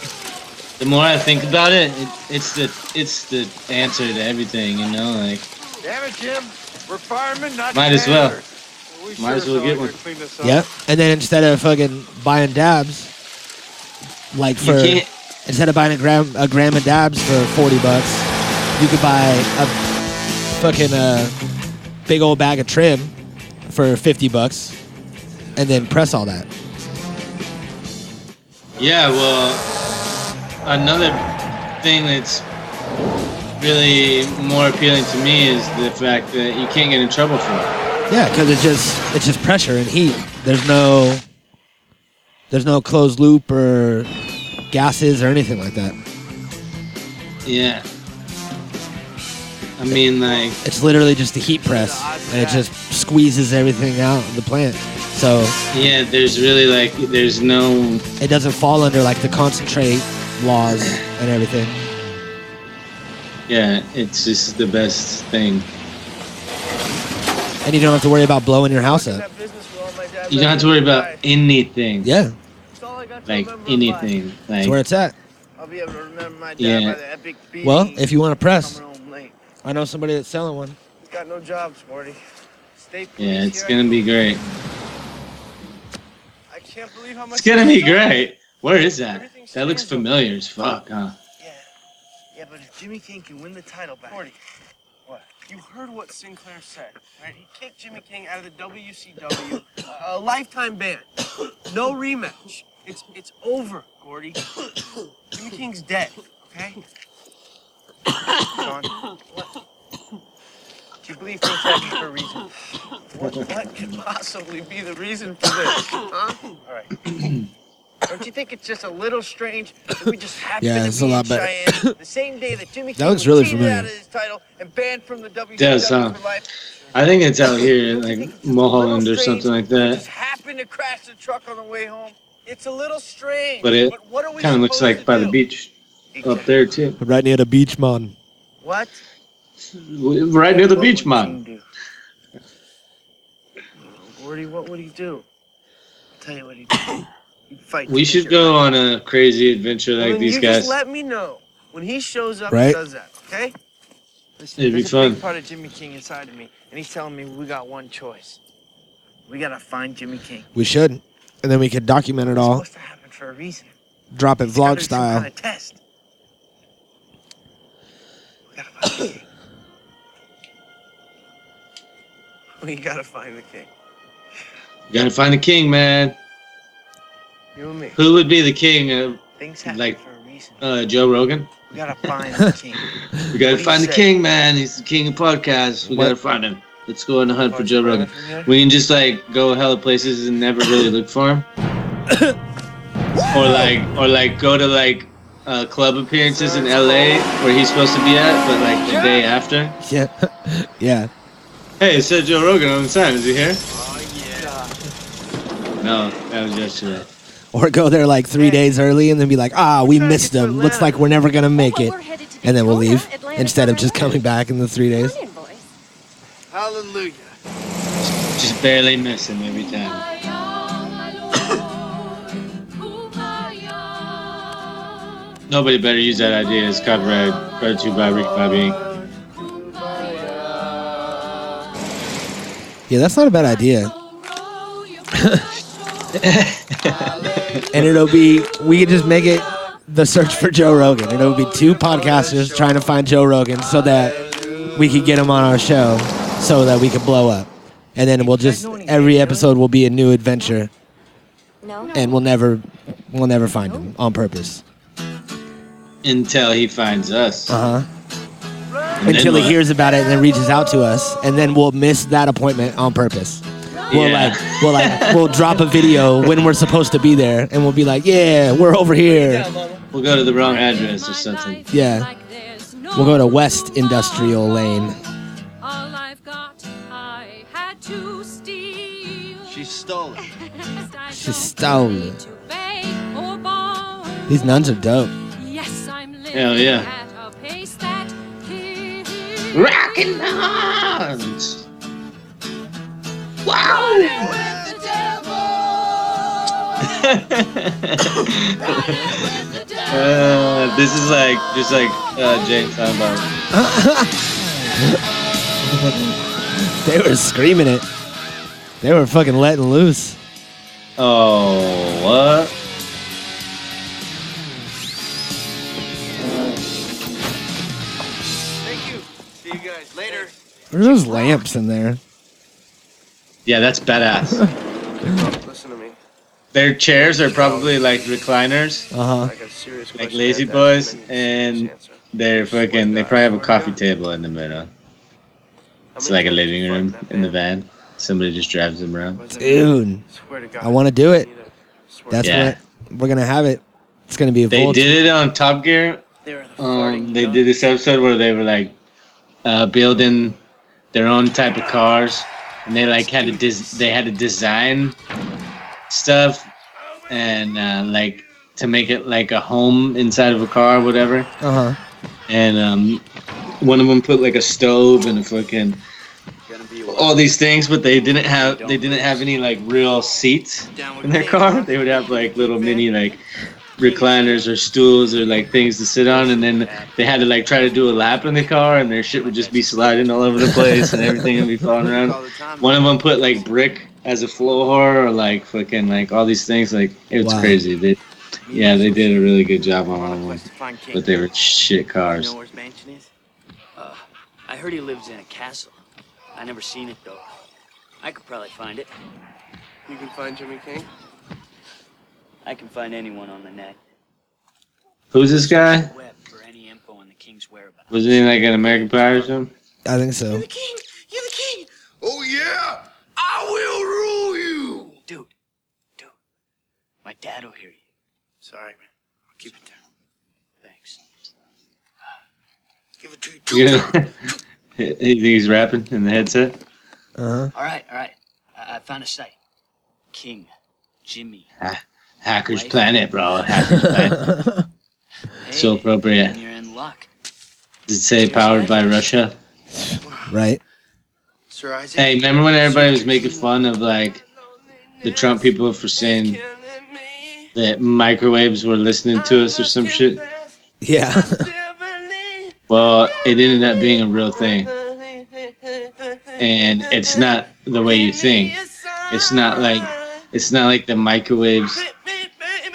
The more I think about it, it, it's the it's the answer to everything. You know, like Damn it, Jim. We're firemen, not might as well. janitors. We Might sure as well get one. gonna clean this up. yep. And then instead of fucking buying dabs, like for instead of buying a gram a gram of dabs for forty bucks, you could buy a fucking uh, big old bag of trim for fifty bucks, and then press all that. Yeah, well, another thing that's really more appealing to me is the fact that you can't get in trouble for it. Yeah, because it's just it's just pressure and heat. There's no there's no closed loop or gases or anything like that. Yeah. I mean, like, It's literally just a heat press, and it just squeezes everything out of the plant. So yeah, there's really like, there's no, it doesn't fall under like the concentrate laws and everything. yeah, it's just the best thing. And you don't have to worry about blowing your house up. That business with all my dad You don't have to worry about anything. Yeah, That's all I got to Like anything. life. that's where it's at. I'll be able to remember my dad Yeah. by the epic beat. Well, if you want to press, coming home late. I know somebody that's selling one. He's got no job, Sporty. State yeah, it's gonna be great. I can't believe how much. It's gonna be great. Where is that? That looks familiar as fuck, huh? Yeah. Yeah, but if Jimmy King can win the title back. Sporty. What? You heard what Sinclair said, right? He kicked Jimmy King out of the WCW, uh, a lifetime ban, no rematch. It's it's over, Gordy. Jimmy King's dead. Okay. Sean, what? Do you believe things happen for a reason? What, what could possibly be the reason for this? Huh? All right. Don't you think it's just a little strange that we just happen Yeah, to it's be a in lot better. Cheyenne the same day that Jimmy That looks was really cheated familiar. out of his title and banned from the WCW Does, huh? for uh, life? I think it's out here, like Mulholland or something like that. Just happened to crash the truck on the way home. It's a little strange. But it what are we kind of looks supposed like to by the do? beach up there too. Right near the beach, man. What? Right near the What beach, would man. Do? Gordy, what would he do? I'll tell you what he'd do. He'd fight. We should go right. on a crazy adventure like then these you guys. just let me know when he shows up Right. and does that, okay? Listen, It'd be there's a big fun. part of Jimmy King inside of me, and he's telling me we got one choice. We gotta find Jimmy King. We should, and then we could document it It's all, supposed to happen for a reason. drop it It's gotta vlog be some style. Kind of test. We gotta find the king. We gotta find the king. You gotta find the king, man. You and me. Who would be the king of Things happen like for a reason. uh, Joe Rogan? We gotta find the king. We gotta What do you find the say? king, man. He's the king of podcasts. We What- gotta find him. Let's go on a hunt for Joe Rogan. brother from here? We can just like go hella places and never really look for him. or like, or like go to like uh, club appearances in LA where he's supposed to be at, but like the day after. Yeah. yeah. Hey, it said Joe Rogan on the sign. Is he here? Oh yeah. No, that was yesterday. Or go there like three days early and then be like, ah, we missed them. Looks like we're never gonna make it. And then we'll leave instead of just coming back in the three days. Hallelujah. Just barely miss him every time. Nobody better use that idea. It's copyright brought to you by Rick Bobby. Yeah, that's not a bad idea. and it'll be we could just make it the search for Joe Rogan. And it'll be two podcasters trying to find Joe Rogan so that we could get him on our show so that we could blow up. And then we'll just every episode will be a new adventure No. and we'll never we'll never find him on purpose. Until he finds us. Uh-huh. And Until he what? hears about it and then reaches out to us and then we'll miss that appointment on purpose. We'll Yeah. like we'll like we'll drop a video when we're supposed to be there and we'll be like, "Yeah, we're over here." We'll go to the wrong address or something. Yeah. We'll go to West Industrial Lane. She stole it. She stole it. These nuns are dope. Hell yeah. Rockin' horns. Uh, this is like just like uh, James talking about. They were screaming it. They were fucking letting loose. Oh, what? Thank you. See you guys later. There's those lamps in there. Yeah, that's badass. Listen to me. Their chairs are probably like recliners, Uh huh. I got a serious like lazy I have to boys, and I need and a chance, sir. they're fucking. They probably have a coffee table in the middle. It's like a living room in the van. Somebody just drives them around. Dude, mean? Swear to God. I want to do it. I need a- swear That's Yeah. what we're gonna have it. It's gonna be a They Volge. did it on Top Gear. They Um, they did this episode where they were like uh, building their own type of cars, and they like had to des- they had to design stuff and uh, like to make it like a home inside of a car, or whatever. Uh huh. And um, one of them put like a stove and a fucking Gonna be a all these things, but they didn't have they didn't have any like real seats in their car. They would have like little mini like recliners or stools or like things to sit on, and then they had to like try to do a lap in the car, and their shit would just be sliding all over the place, and everything would be falling around. All the time. One of them put like brick as a floor, or like fucking like all these things. Like it was Wow. crazy. They, yeah, they did a really good job on one of them, Quest to find King. but they were shit You cars. know where his mansion is? Uh, I heard he lives in a castle. I never seen it though. I could probably find it. You can find Jimmy King. I can find anyone on the net. Who's this guy? Web for any info on the king's whereabouts. Was he like an American Pie or something? I think so. You're the king. You're the king. Oh yeah. I will rule you. Dude, dude, my dad will hear you. Sorry, man. I'll keep it down. Thanks. Give it to you. You know, you think he's rapping in the headset? Uh huh. All right, all right. I, I found a site. King, Jimmy. Hackers Planet, bro. Hackers Planet. So Hey, appropriate. You're in luck. Does it say powered by Russia? Right. Hey, remember when everybody was making fun of like the Trump people for saying that microwaves were listening to us or some shit? Yeah. Well, it ended up being a real thing. And it's not the way you think. It's not like it's not like the microwaves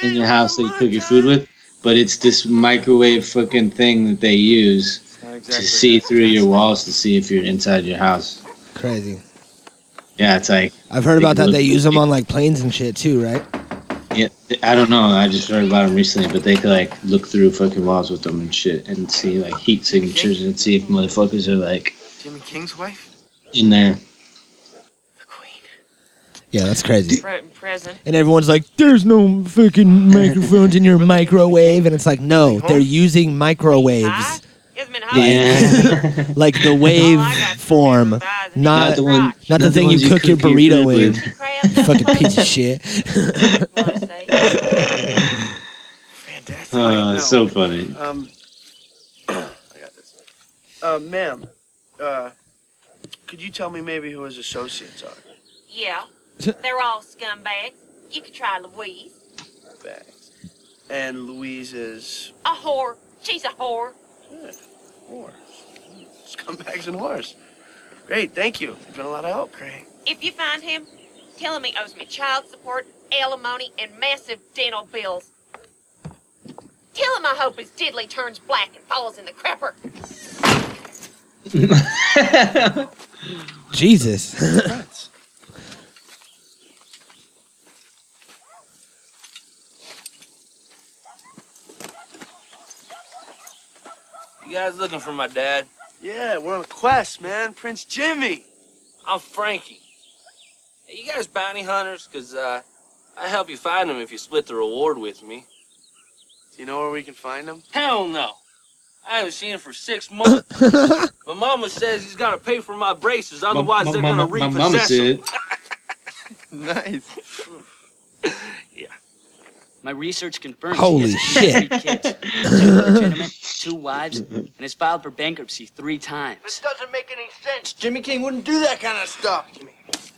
in your house that you cook your food with, but it's this microwave fucking thing that they use to see through your walls to see if you're inside your house. Crazy. Yeah, it's like I've heard about that. They use them on like planes and shit too, right? Yeah, I don't know. I just heard about them recently, but they could like look through fucking walls with them and shit, and see like heat signatures and see if motherfuckers are like Jimmy King's wife? in there. Yeah, that's crazy. Pre- present. And everyone's like, "There's no fucking microphones in your microwave," and it's like, no, they're using microwaves. Yeah. like the wave form, not Not the one- not not the the thing you ones you cook your cook your burrito in. You fucking piece of shit. Oh, it's so funny. Um, I got this. Uh, ma'am, uh, could you tell me maybe who his associates are? Yeah. They're all scumbags. You could try Louise. Bags. And Louise is A whore. She's a whore. Good. whore. Scumbags and whores. Great, thank you. You've been a lot of help, Craig. If you find him, tell him he owes me child support, alimony, and massive dental bills. Tell him I hope his diddly turns black and falls in the crapper. Jesus. You guys looking for my dad? Yeah, we're on a quest, man. Prince Jimmy. I'm Frankie. Hey, you guys bounty hunters? Cause uh, I help you find him if you split the reward with me. Do you know where we can find him? Hell no. I haven't seen him for six months. my mama says he's gotta pay for my braces, otherwise my- they're gonna repossess my repossess mama him. nice. My research confirms Holy he has shit. three kids, two legitimate, two wives, and has filed for bankruptcy three times. This doesn't make any sense. Jimmy King wouldn't do that kind of stuff.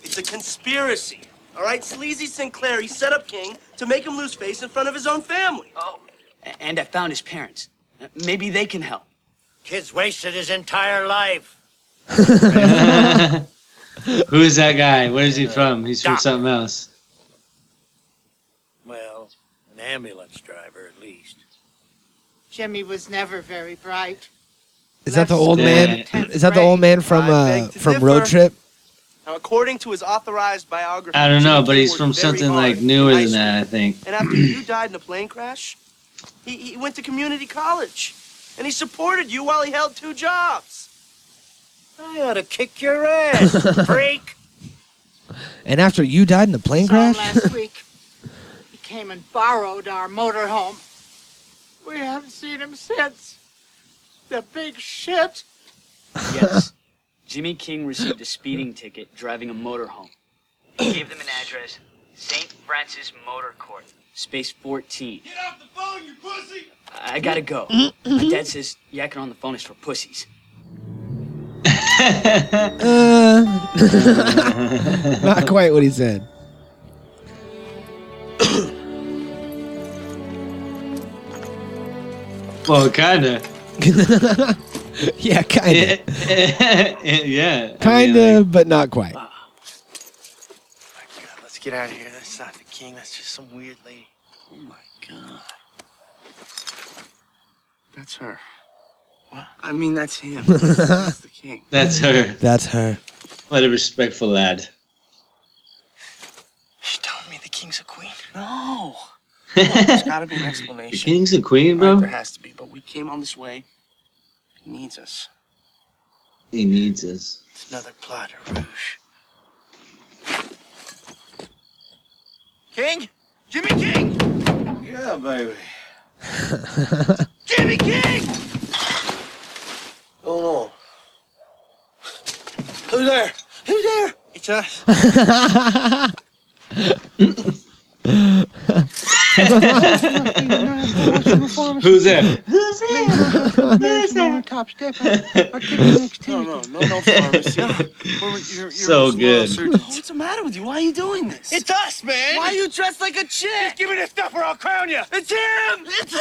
It's a conspiracy. All right, Sleazy Sinclair, he set up King to make him lose face in front of his own family. Oh. And I found his parents. Uh, Maybe they can help. Kid's wasted his entire life. Who is that guy? Where is he from? He's from something else. Well, an ambulance driver at least. Jimmy was never very bright. Is that the old man? Is that the old man from I uh, beg to from Road differ. Trip? Now, according to his authorized biography, I don't know, Jimmy but he's worked from very something hard like in newer high than that, I think. And after you died in a plane crash, he, he went to community college. And he supported you while he held two jobs. I ought to kick your ass, freak. And after you died in a plane Saw him crash? last week. He came and borrowed our motorhome. We haven't seen him since. The big shit. Yes. Jimmy King received a speeding ticket driving a motorhome. He gave them an address St. Francis Motor Court, space 14. Get off the phone, you pussy! I gotta go. My dad says yakking on the phone is for pussies. Uh, not quite what he said. Well, kinda. yeah, kinda. yeah. Kinda, but not quite. Oh my god, let's get out of here. That's not the king. That's just some weird lady. Oh my god. That's her. What? I mean, that's him. that's the king. That's her. That's her. What a respectful lad. She's telling me the king's a queen. No. There's gotta be an explanation. The king's a queen, All right, bro? there has to be, but we came on this way. He needs us. He needs us. It's another plot of rouge. King? Jimmy King! Yeah, baby. Jimmy King! Oh no. Who's there? Who's there? It's us. Who's there? Who's there? There's no top step. I'll take the next No, no, no, no pharmacy. You're- you're So good. What's the matter with you? Why are you doing this? It's us, man. Why are you dressed like a chick? Just give me this stuff or I'll crown you. It's him! It's him!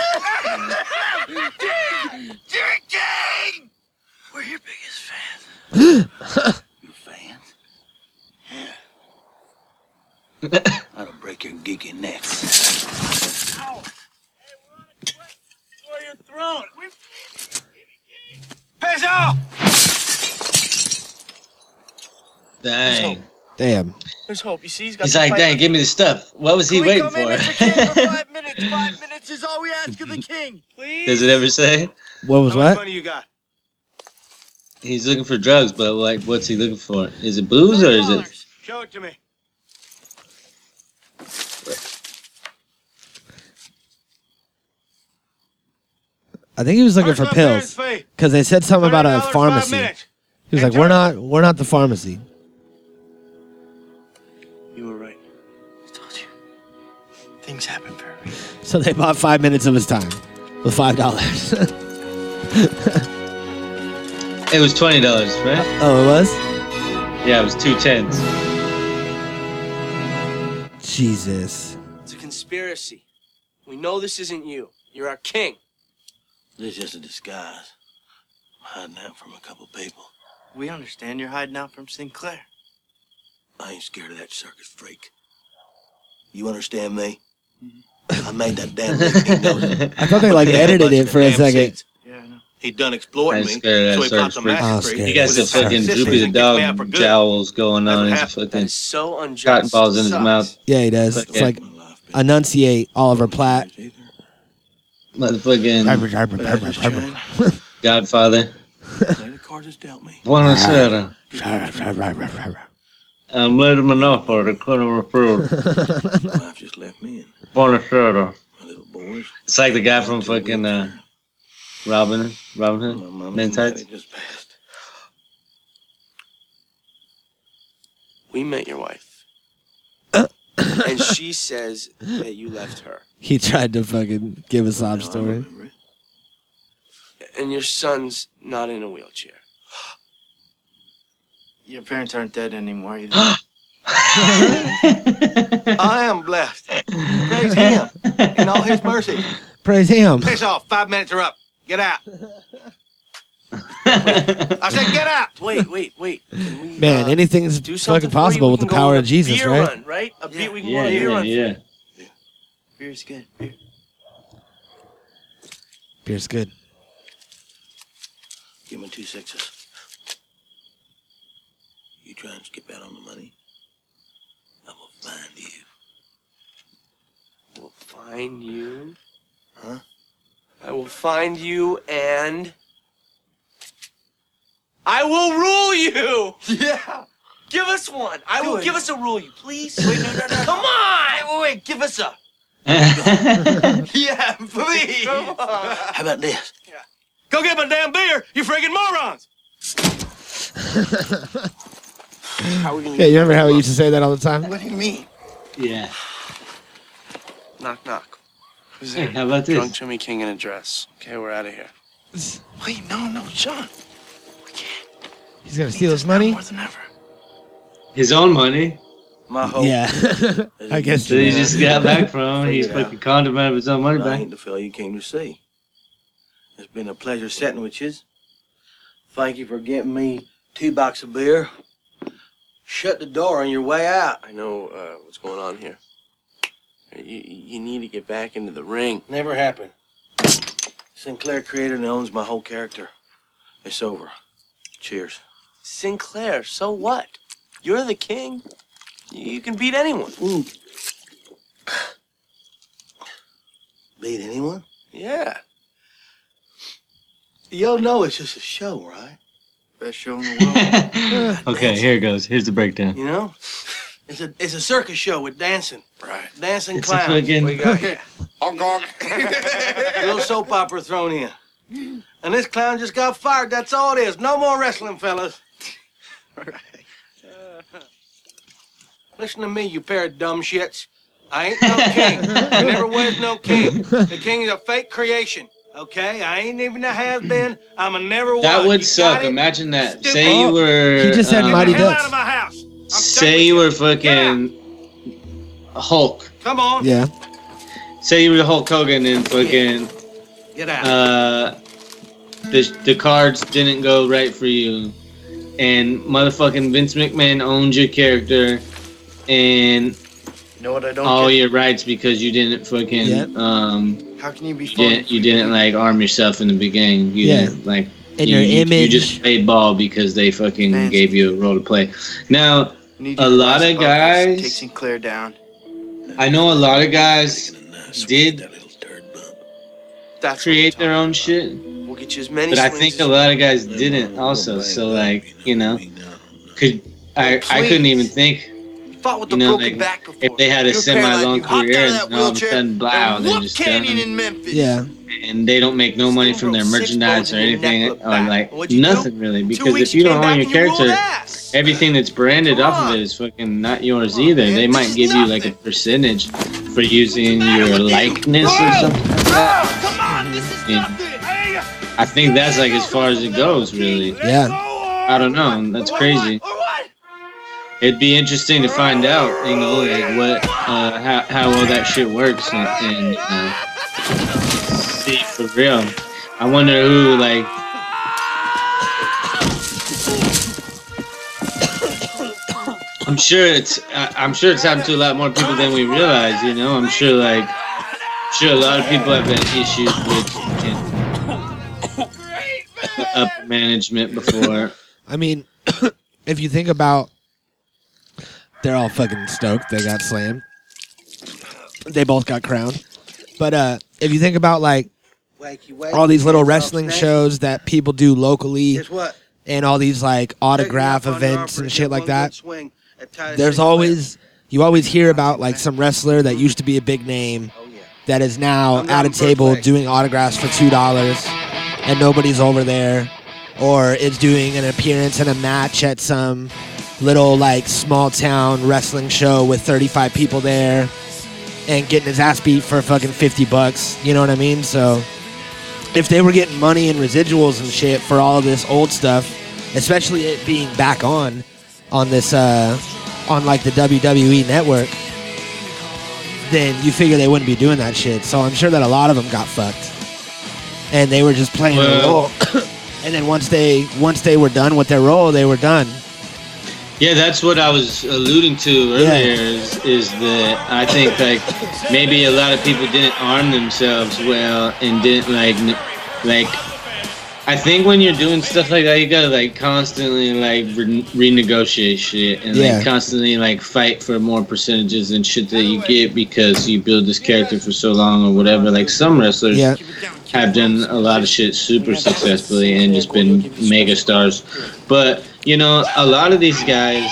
King! Jimmy King! We're your biggest fans. fans? Yeah. That'll break your geeky neck. Where you throwing? Pass out! Dang. Damn. There's hope. You see, he's got He's like, dang, give me the stuff. What was he Can we waiting come in, for? Mr. King, for five minutes? Five minutes is all we ask of the king. Please. Does it ever say? What was How what? money you got? He's looking for drugs, but like, what's he looking for? Is it booze or is it? Show it to me. I think he was looking for Where's my pills because they said something about a pharmacy. He was like, "We're not, we're not the pharmacy." You were right. I told you. Things happen for a reason. So they bought five minutes of his time with five dollars. It was twenty dollars, right? oh, it was. Yeah, it was two tens. Jesus. It's a conspiracy. We know this isn't you. You're our king. This is just a disguise. I'm hiding out from a couple people. We understand you're hiding out from Sinclair. I ain't scared of that circus freak. You understand me? Mm-hmm. I made that damn lick. He knows it. I thought they like edited it for a Damn second. seats. He done exploiting I'm me, scared of so that he popped circus a freak. Oh, freak. scared. He got with some fucking sisters droopy the and kicked me out for dog jowls going on. He's happened. fucking So unjust. cotton balls in his mouth. Yeah, he does. It's like enunciate Oliver Platt. Motherfucking Godfather. Play the cards that's dealt me. Buonasera. I'm Lady Monopoly, the queen of the fruit. Wife just left me and Buonasera. my little boys. It's like the guy from fucking uh, Robin, Robin Hood, My Men Tights. just passed. We met your wife. and she says that you left her. He tried to fucking give a sob story. And your son's not in a wheelchair. Your parents aren't dead anymore either. I am blessed. Praise Him in all His mercy. Praise him. Piss off. Five minutes are up. Get out. I said get out. Wait, wait, wait. Can we, Man, uh, anything's do something fucking for you? possible We with the can go power on of a Jesus, beer right? Run, right? A beer, we can go Yeah, on a beer yeah, run. yeah. Beer's good. Beer. Beer's good. Give me two sixes. You try and skip out on the money. I will find you. We'll find you. Huh? I will find you and I will rule you. Yeah. Give us one. I will it. give us a rule you, please. Wait, no, no, no. Come on. Wait, wait, wait. Give us a. Yeah, please. Come on. How about this? Yeah. Go get my damn beer, you friggin' morons. How are we gonna Yeah, you remember how he used to say that all the time? What do you mean? Yeah. Knock, knock. Who's Hey, there? how about Drunk this? Jimmy King in a dress. Okay, we're out of here. Wait, no, no, Sean. He's gonna steal his money. More than ever. His own money My hope. Yeah, I guess. that he just got back from. He's Figured fucking conned him out of his own money I back. ain't the fellow you came to see. It's been a pleasure sitting with you. Thank you for getting me two boxes of beer. Shut the door on your way out. I know uh, what's going on here. You, you need to get back into the ring. Never happened. Sinclair created and owns my whole character. It's over. Cheers. Sinclair, so what? You're the king. You can beat anyone. Hmm. Beat anyone? Yeah. You'll know it's just a show, right? Best show in the world. okay, here it goes. Here's the breakdown. You know? It's a it's a circus show with dancing. right. Dancing It's a clowns. fucking- We got here. Hong Kong. a little soap opera thrown in. And this clown just got fired. That's all it is. No more wrestling, fellas. Listen to me, you pair of dumb shits. I ain't no king. I never was no king. The king is a fake creation. Okay? I ain't even a has been. I'm a never was. That would You suck. Imagine that. Stupid. Say you were. He just said um, Mighty Get the hell Ducks. out of my house. I'm Say you were fucking Hulk. Come on. Yeah. Say you were Hulk Hogan and fucking Get out. uh, the the cards didn't go right for you, and motherfucking Vince McMahon owns your character, and You know what I don't all get? your rights because you didn't fucking Yeah. um How can you be you didn't, you didn't like arm yourself in the beginning. You Yeah. didn't like And you, your you- image. You just played ball because they fucking Fancy. gave you a role to play. Now a lot of guys- Take Sinclair down. I know a lot of guys did That's create their own shit, We'll get you as many but I think a lot of guys didn't also. So like, you know, could I? I couldn't even think. fought with You know, broken like back before. if they had a You were semi-long career out of and that then all of a sudden, blow, and they're just Canyon done. in Memphis. Yeah. and they don't make no money from their merchandise or anything or like nothing really because if you you don't own your and you character everything that's branded off of it is fucking not yours either they might give you like a percentage for using your likeness or something like that And I think that's like as far as it goes really. Yeah. I don't know. That's crazy. It'd be interesting to find out, you know, like what, uh, how, how well that shit works, and, and uh, see for real. I wonder who, like, I'm sure it's, I, I'm sure it's happened to a lot more people than we realize. You know, I'm sure, like, I'm sure a lot of people have had issues with you know, upper management before. I mean, if you think about, they're all fucking stoked. They got slammed. They both got crowned. But uh, if you think about like all these little wrestling shows that people do locally, and all these like autograph events and shit like that, there's always you always hear about like some wrestler that used to be a big name that is now at a table doing autographs for two dollars, and nobody's over there, or is doing an appearance in a match at some little like small town wrestling show with 35 people there and getting his ass beat for fucking 50 bucks. You know what i mean? So if they were getting money and residuals and shit for all of this old stuff especially it being back on on this uh on like the wwe network then you figure they wouldn't be doing that shit so i'm sure that a lot of them got fucked and they were just playing their role and then once they once they were done with their role they were done Yeah, that's what I was alluding to earlier. Is, is that I think like maybe a lot of people didn't arm themselves well and didn't like like. I think when you're doing stuff like that, you gotta like constantly like re- renegotiate shit and Yeah. like constantly like fight for more percentages and shit that you get because you build this character for so long or whatever. Like some wrestlers Yeah. have done a lot of shit super successfully and just been mega stars. But you know, a lot of these guys,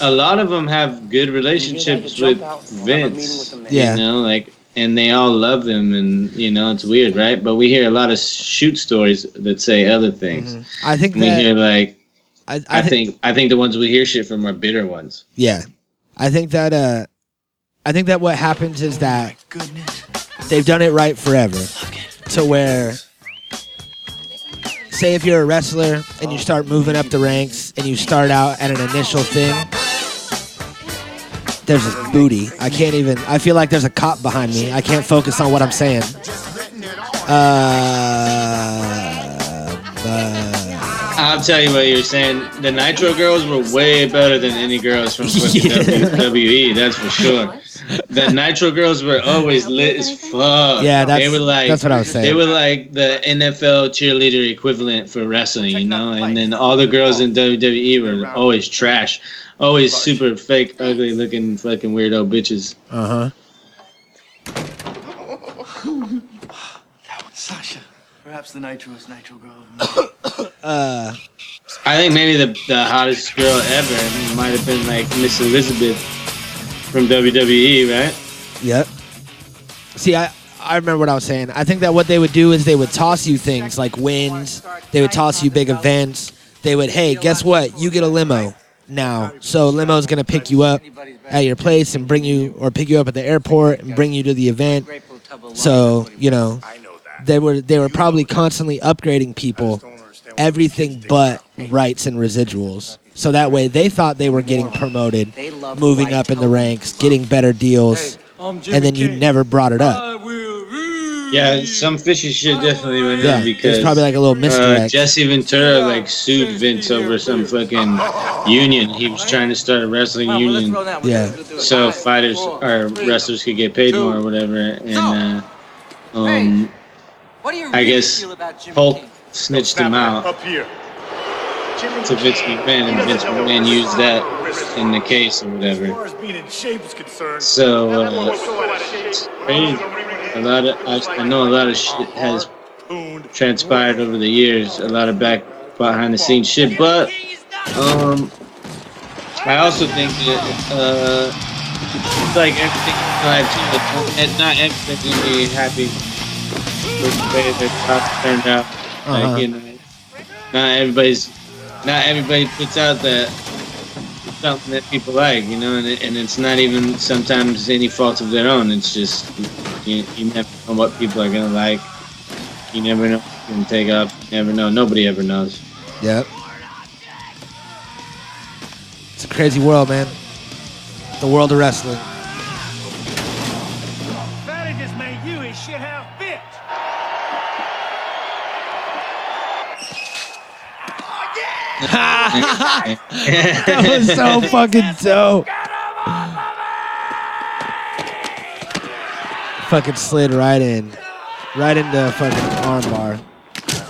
a lot of them have good relationships with Vince. Yeah. You know, like, and they all love him, and you know, it's weird, right? But we hear a lot of shoot stories that say other things. i think And we hear like, I, I, think, I think the ones we hear shit from are bitter ones. Yeah. I think that uh I think that what happens is that they've done it right forever. To where say if you're a wrestler and you start moving up the ranks and you start out at an initial thing there's a booty. I can't even I feel like there's a cop behind me. I can't focus on what I'm saying. Uh, uh I'll tell you what you're saying. The Nitro girls were way better than any girls from fucking WWE. That's for sure. The Nitro girls were always lit as fuck. Yeah, that's- they were like that's what I was saying. They were like the NFL cheerleader equivalent for wrestling, you know. And then all the girls in WWE were always trash, always super fake, ugly looking fucking weirdo bitches. uh-huh. Sasha. Perhaps the nitrous nitro girl. Uh I think maybe the the hottest girl ever might have been like Miss Elizabeth from WWE, right? Yep. See, I I remember what I was saying. I think that what they would do is they would toss you things like wins. They would toss you big events. They would, hey, guess what? You get a limo now. So limo's gonna pick you up at your place and bring you, or pick you up at the airport and bring you to the event. So you know, they were they were probably constantly upgrading people, everything but rights and residuals. So that way they thought they were getting promoted, moving up in the ranks, getting better deals, and then you never brought it up. Yeah, some fishy shit definitely went Yeah, on there's because probably like a little uh, misdirect. Jesse Ventura like sued Vince over some fucking union. He was trying to start a wrestling union. Yeah. So fighters or wrestlers could get paid more or whatever. And uh, um, What do you I guess feel about Jimmy Hulk King? Snitched him out. Up here. to Vince McMahon, and Vince McMahon used that in the case or whatever. being in shape is concerned. So uh. A lot of I, I know a lot of shit has transpired over the years. A lot of back behind the scenes shit, but um, I also think that uh, it's like everything in life too. that- Not be happy with the way that it's turned out. Uh-huh. Like you know, not everybody's not everybody puts out that something that people like, you know, and, it, and it's not even sometimes any fault of their own. It's just you, you never know what people are gonna like. You never know what you can take up. You never know. Nobody ever knows. Yep. It's a crazy world, man. The world of wrestling. That was so fucking dope. fucking slid right in. Right into fucking armbar.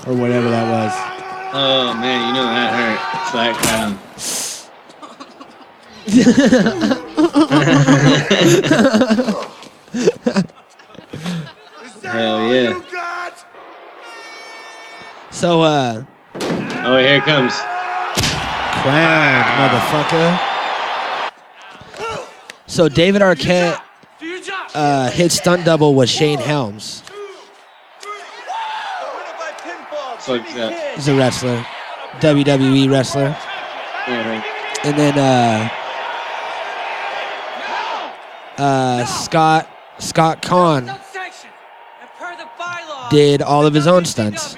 Or whatever that was. Oh man, you know that hurt. Flat crown. Hell yeah. So, uh, Oh, here it comes. Crown, motherfucker. So David Arquette uh, his stunt double was Shane Helms. Fuck. He's a wrestler, WWE wrestler. Yeah, And then uh, uh, Scott Scott Caan did all of his own stunts.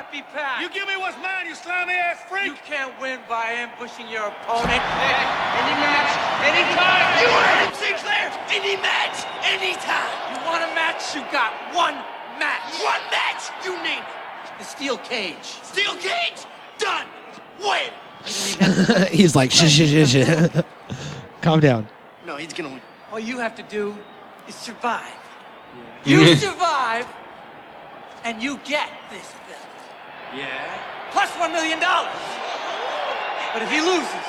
That belt cannot be passed. You give me what's mine, you slimy ass freak. You can't win by ambushing your opponent. Any match, anytime. You heard him, Sinclair. Any match, anytime. You want a match? You got one match. One match. You name it. The steel cage. Steel cage. Done. Win. He's like, shh, shh, shh, shh. Calm down. No, he's gonna win. All you have to do is survive. You survive, and you get this belt. Yeah. Plus one million dollars. But if he loses,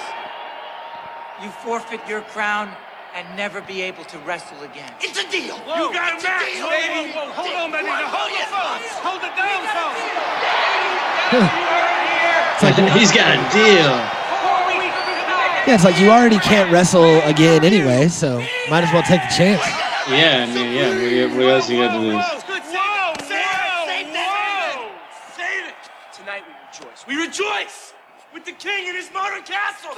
you forfeit your crown and never be able to wrestle again. It's a deal. you got a match, baby. Hold on, baby. Now hold the phone. Hold the damn phone. It's like, He's got a deal. yeah, it's like you already can't wrestle again anyway, so might as well take the chance. Yeah, I mean, yeah. What, what else you got to lose? Save it. Tonight we rejoice. We rejoice with the king in his motor castle.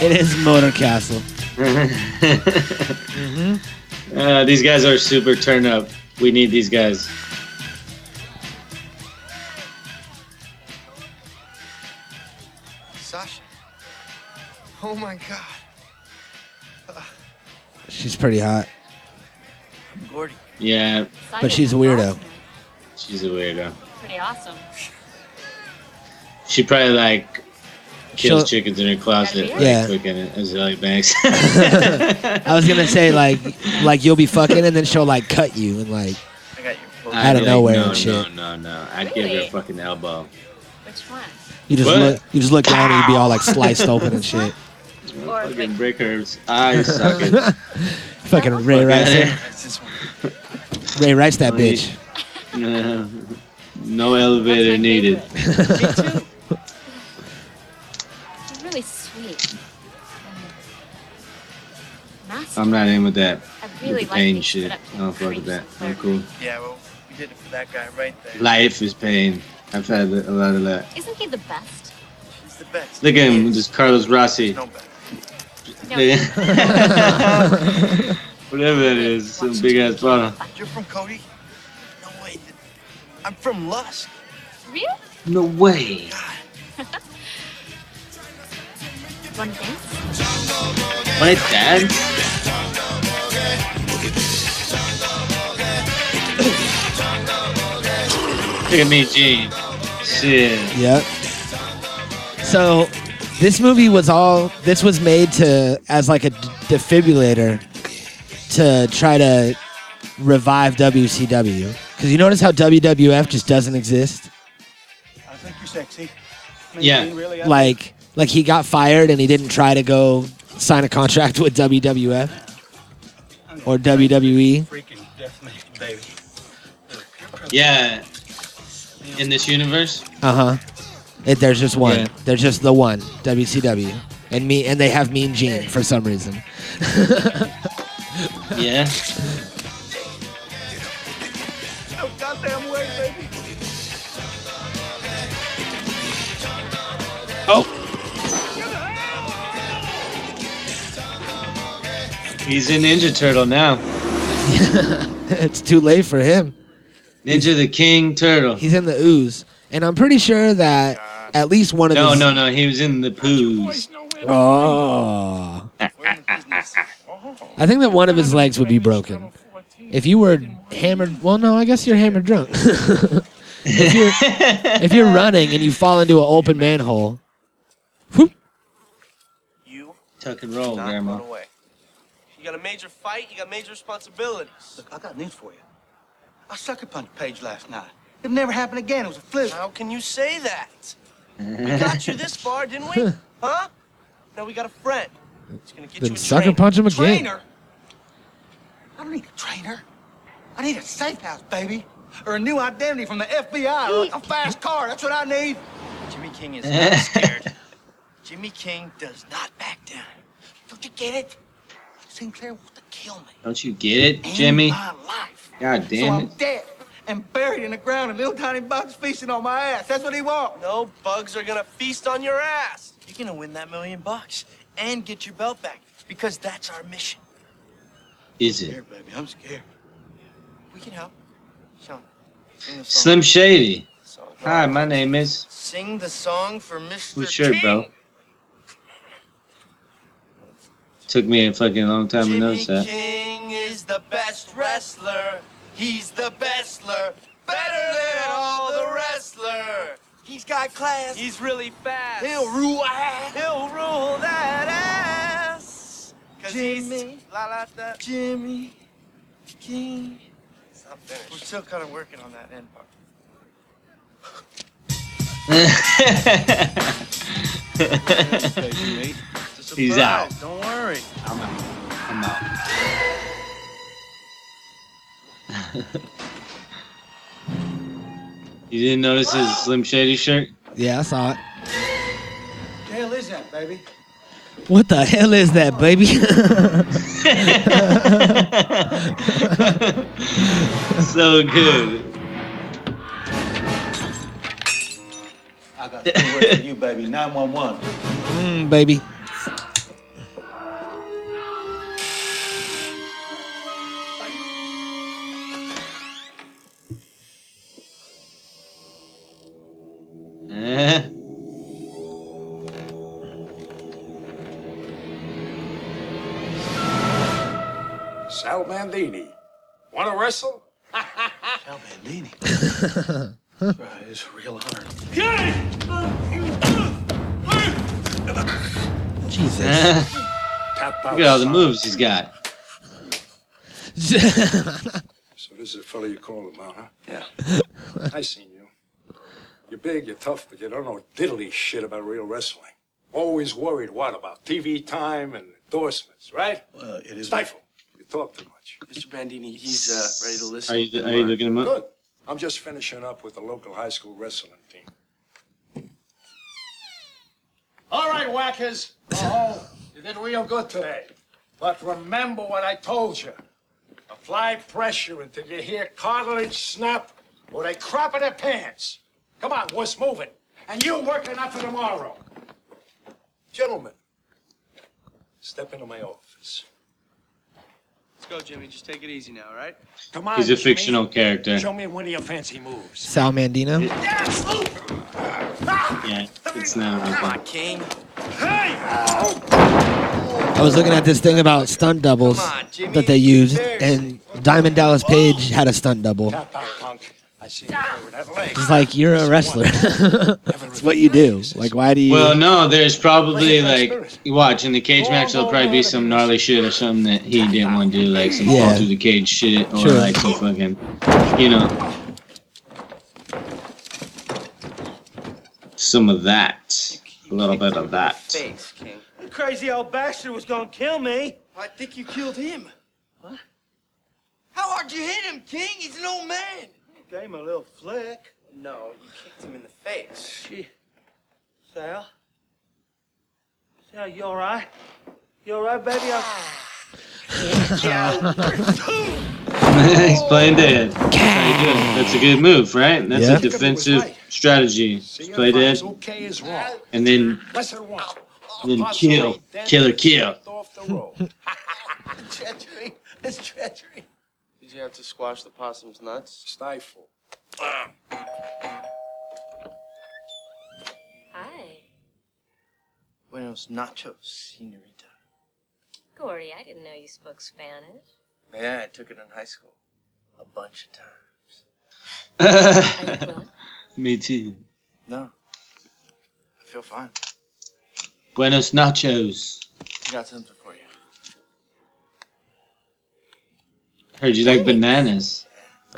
It is Motor Castle. Uh, these guys are super turned up. We need these guys. Sasha. Oh my god. She's pretty hot, Gordy. Yeah, but she's a weirdo. she's a weirdo. Pretty awesome. She probably like She'll- kills chickens in her closet. Like, Yeah. Cooking it as Ellie Banks. I was gonna say like, like you'll be fucking, and then she'll like cut you and like I out of I'd like, nowhere no, and shit. No, no, no. I'd give her a fucking elbow. Which one? You just What? look, you just look down and you'd be all like sliced open and shit. Or Fucking break her eyes socket. Fucking Ray Rice. That's this one. Ray Rice that bitch. No, no elevator needed. And I'm not in with that. I really with the like pain being shit. I don't fuck with that. I'm cool. Yeah, well, we did it for that guy right there. Life is pain. I've had a lot of that. Isn't he the best? He's the best. Look at him, just Carlos Rossi. No better. No. Whatever that is, some big ass bottle. You're from Cody? No way. I'm from Lusk. Really? No way. One thing? My dad? Look at me, Gene. Shit. Yep. So this movie was all this was made to as like a d- defibrillator to try to revive WCW. Because you notice how WWF just doesn't exist. I think you sexy. Yeah. Really, Like like he got fired and he didn't try to go sign a contract with WWF or WWE. freaking definitely, baby. Yeah. In this universe. Uh huh. There's just one. Yeah. There's just the one WCW, and me and they have Mean Gene for some reason. Yeah. No goddamn way, baby. Oh. He's a Ninja Turtle now. it's too late for him. Ninja the King Turtle. He's in the ooze, and I'm pretty sure that at least one of No, his. no, no. No. He was in the poos. Oh. I think that one of his legs would be broken. If you were hammered, well, no, I guess you're hammered drunk. if, you're, if you're running and you fall into an open manhole, You Tuck and roll, not Grandma. You got a major fight, you got major responsibilities. Look, I got news for you. I sucker punched Page last night. It never happened again. It was a fluke. How can you say that? We got you this far, didn't we? Huh? Now we got a friend. He's gonna get then you a sucker trainer. punch him again. Trainer? I don't need a trainer. I need a safe house, baby. Or a new identity from the FBI. Or like a fast car. That's what I need. Jimmy King is not scared. Jimmy King does not back down. Don't you get it? Sinclair wants to kill me. Don't you get it, Jimmy? My life. God so damn I'm it. dead and buried in the ground and little tiny bugs feasting on my ass. That's what he wants. No bugs are gonna feast on your ass. You're gonna win that million bucks and get your belt back because that's our mission. Is it? Scared, baby. I'm scared. We can help. Sean, sing the song. Slim Shady. Song. Hi, my name is. Sing the song for Mr. Who's shirt, King. bro? Took me a fucking long time to notice that. King is the best wrestler. He's the bestler. Better than all the wrestler. He's got class. He's really fast. He'll rule ass. He'll rule that ass. Cause Jimmy. la la da. Jimmy King. It's not finished. We're still kind of working on that end part. He's out. Don't worry. I'm out. I'm out. you didn't notice his Slim Shady shirt? yeah, I saw it. What The hell is that, baby? What the hell is that, baby? so good. I got three words for you, baby. 911. mm, baby. Eh? Sal Mandini. Want to wrestle? Sal Bandini. right, it's a real honor. Jesus. Tap out. Look at all the moves he's got. So this is the fellow you call him out, huh? Yeah. I seen you. You're big, you're tough, but you don't know diddly shit about real wrestling. Always worried, what, about TV time and endorsements, right? Well, it is. Stifle. You talk too much. Mr. Bandini, he's uh, ready to listen. Are you, are you looking him up? Good. I'm just finishing up with the local high school wrestling team. All right, whackers. Oh, you did real good today. But remember what I told you. Apply pressure until you hear cartilage snap or they crap in their pants. Come on, what's moving? And you working up for tomorrow. Gentlemen, step into my office. Let's go, Jimmy. Just take it easy now, all right? Come on. He's a Jimmy. fictional character. Show me one of your fancy moves. Sal Mandino. Yeah, it's now. Come okay. on, King. Hey! I was looking at this thing about stunt doubles that they used, and Diamond Dallas oh. Page had a stunt double. Tap out, punk. I see that leg. It's like you're a wrestler. It's what you do. Like, why do you? Well, no, there's probably like you watch in the cage match. There'll probably be some gnarly shit or something that he didn't want to do, like some Yeah. fall through the cage shit, or Sure. like some fucking, you know. some of that. A little bit of that. Face, King. The crazy old bastard was gonna kill me. I think you killed him. What? How hard you hit him, King? He's an old man. Gave him a little flick. No, you kicked him in the face. She. Sal? Sal, you alright? You alright, baby? I... Ah. He's playing dead. How you doing? That's a good move, right? That's Yeah. a defensive strategy. Just play dead, Okay is wrong. and then Lesson one. then kill, killer, kill. Off the road. treachery. It's treachery. Did you have to squash the possum's nuts? Stifle. Hi. Buenos nachos, senorita. Corey, I didn't know you spoke Spanish. Yeah, I took it in high school. A bunch of times. Me too. No. I feel fine. Buenos nachos. I got something for you. Heard you like bananas.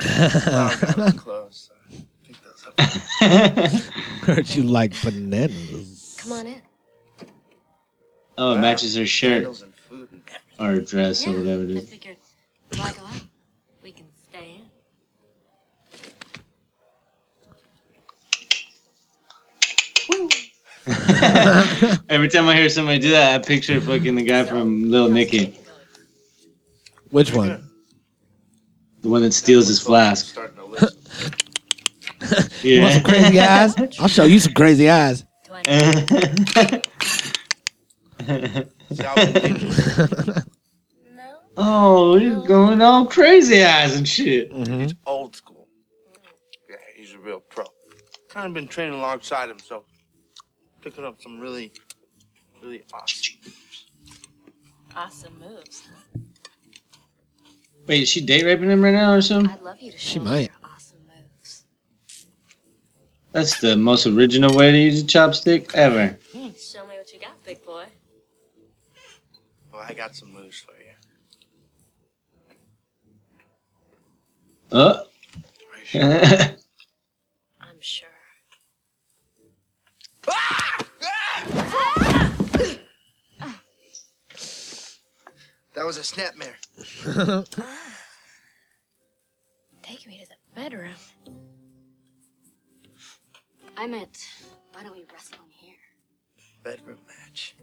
Well, I got close. so pick those up. Heard you like bananas. Come on in. Oh, it matches her shirt and food and or dress or whatever it I figured, why go? We can stay in. Every time I hear somebody do that, I picture fucking the guy from Little Nicky, Which one? The one that steals his flask. starting to listen. You want some crazy eyes? I'll show you some crazy eyes. oh, he's going all crazy eyes and shit. Mm-hmm. Old school. Yeah, he's a real pro. Kind of been training alongside him, so picking up some really, really awesome. Awesome moves. Huh? Wait, is she date raping him right now or something? I'd love you to She me might. your awesome moves. That's the most original way to use a chopstick ever. Hmm, show me what you got, big boy. Well, I got some moves for you. Oh. I'm sure. Ah! Ah! That was a snapmare. Take me to the bedroom. I meant, why don't we wrestle in here? Bedroom match.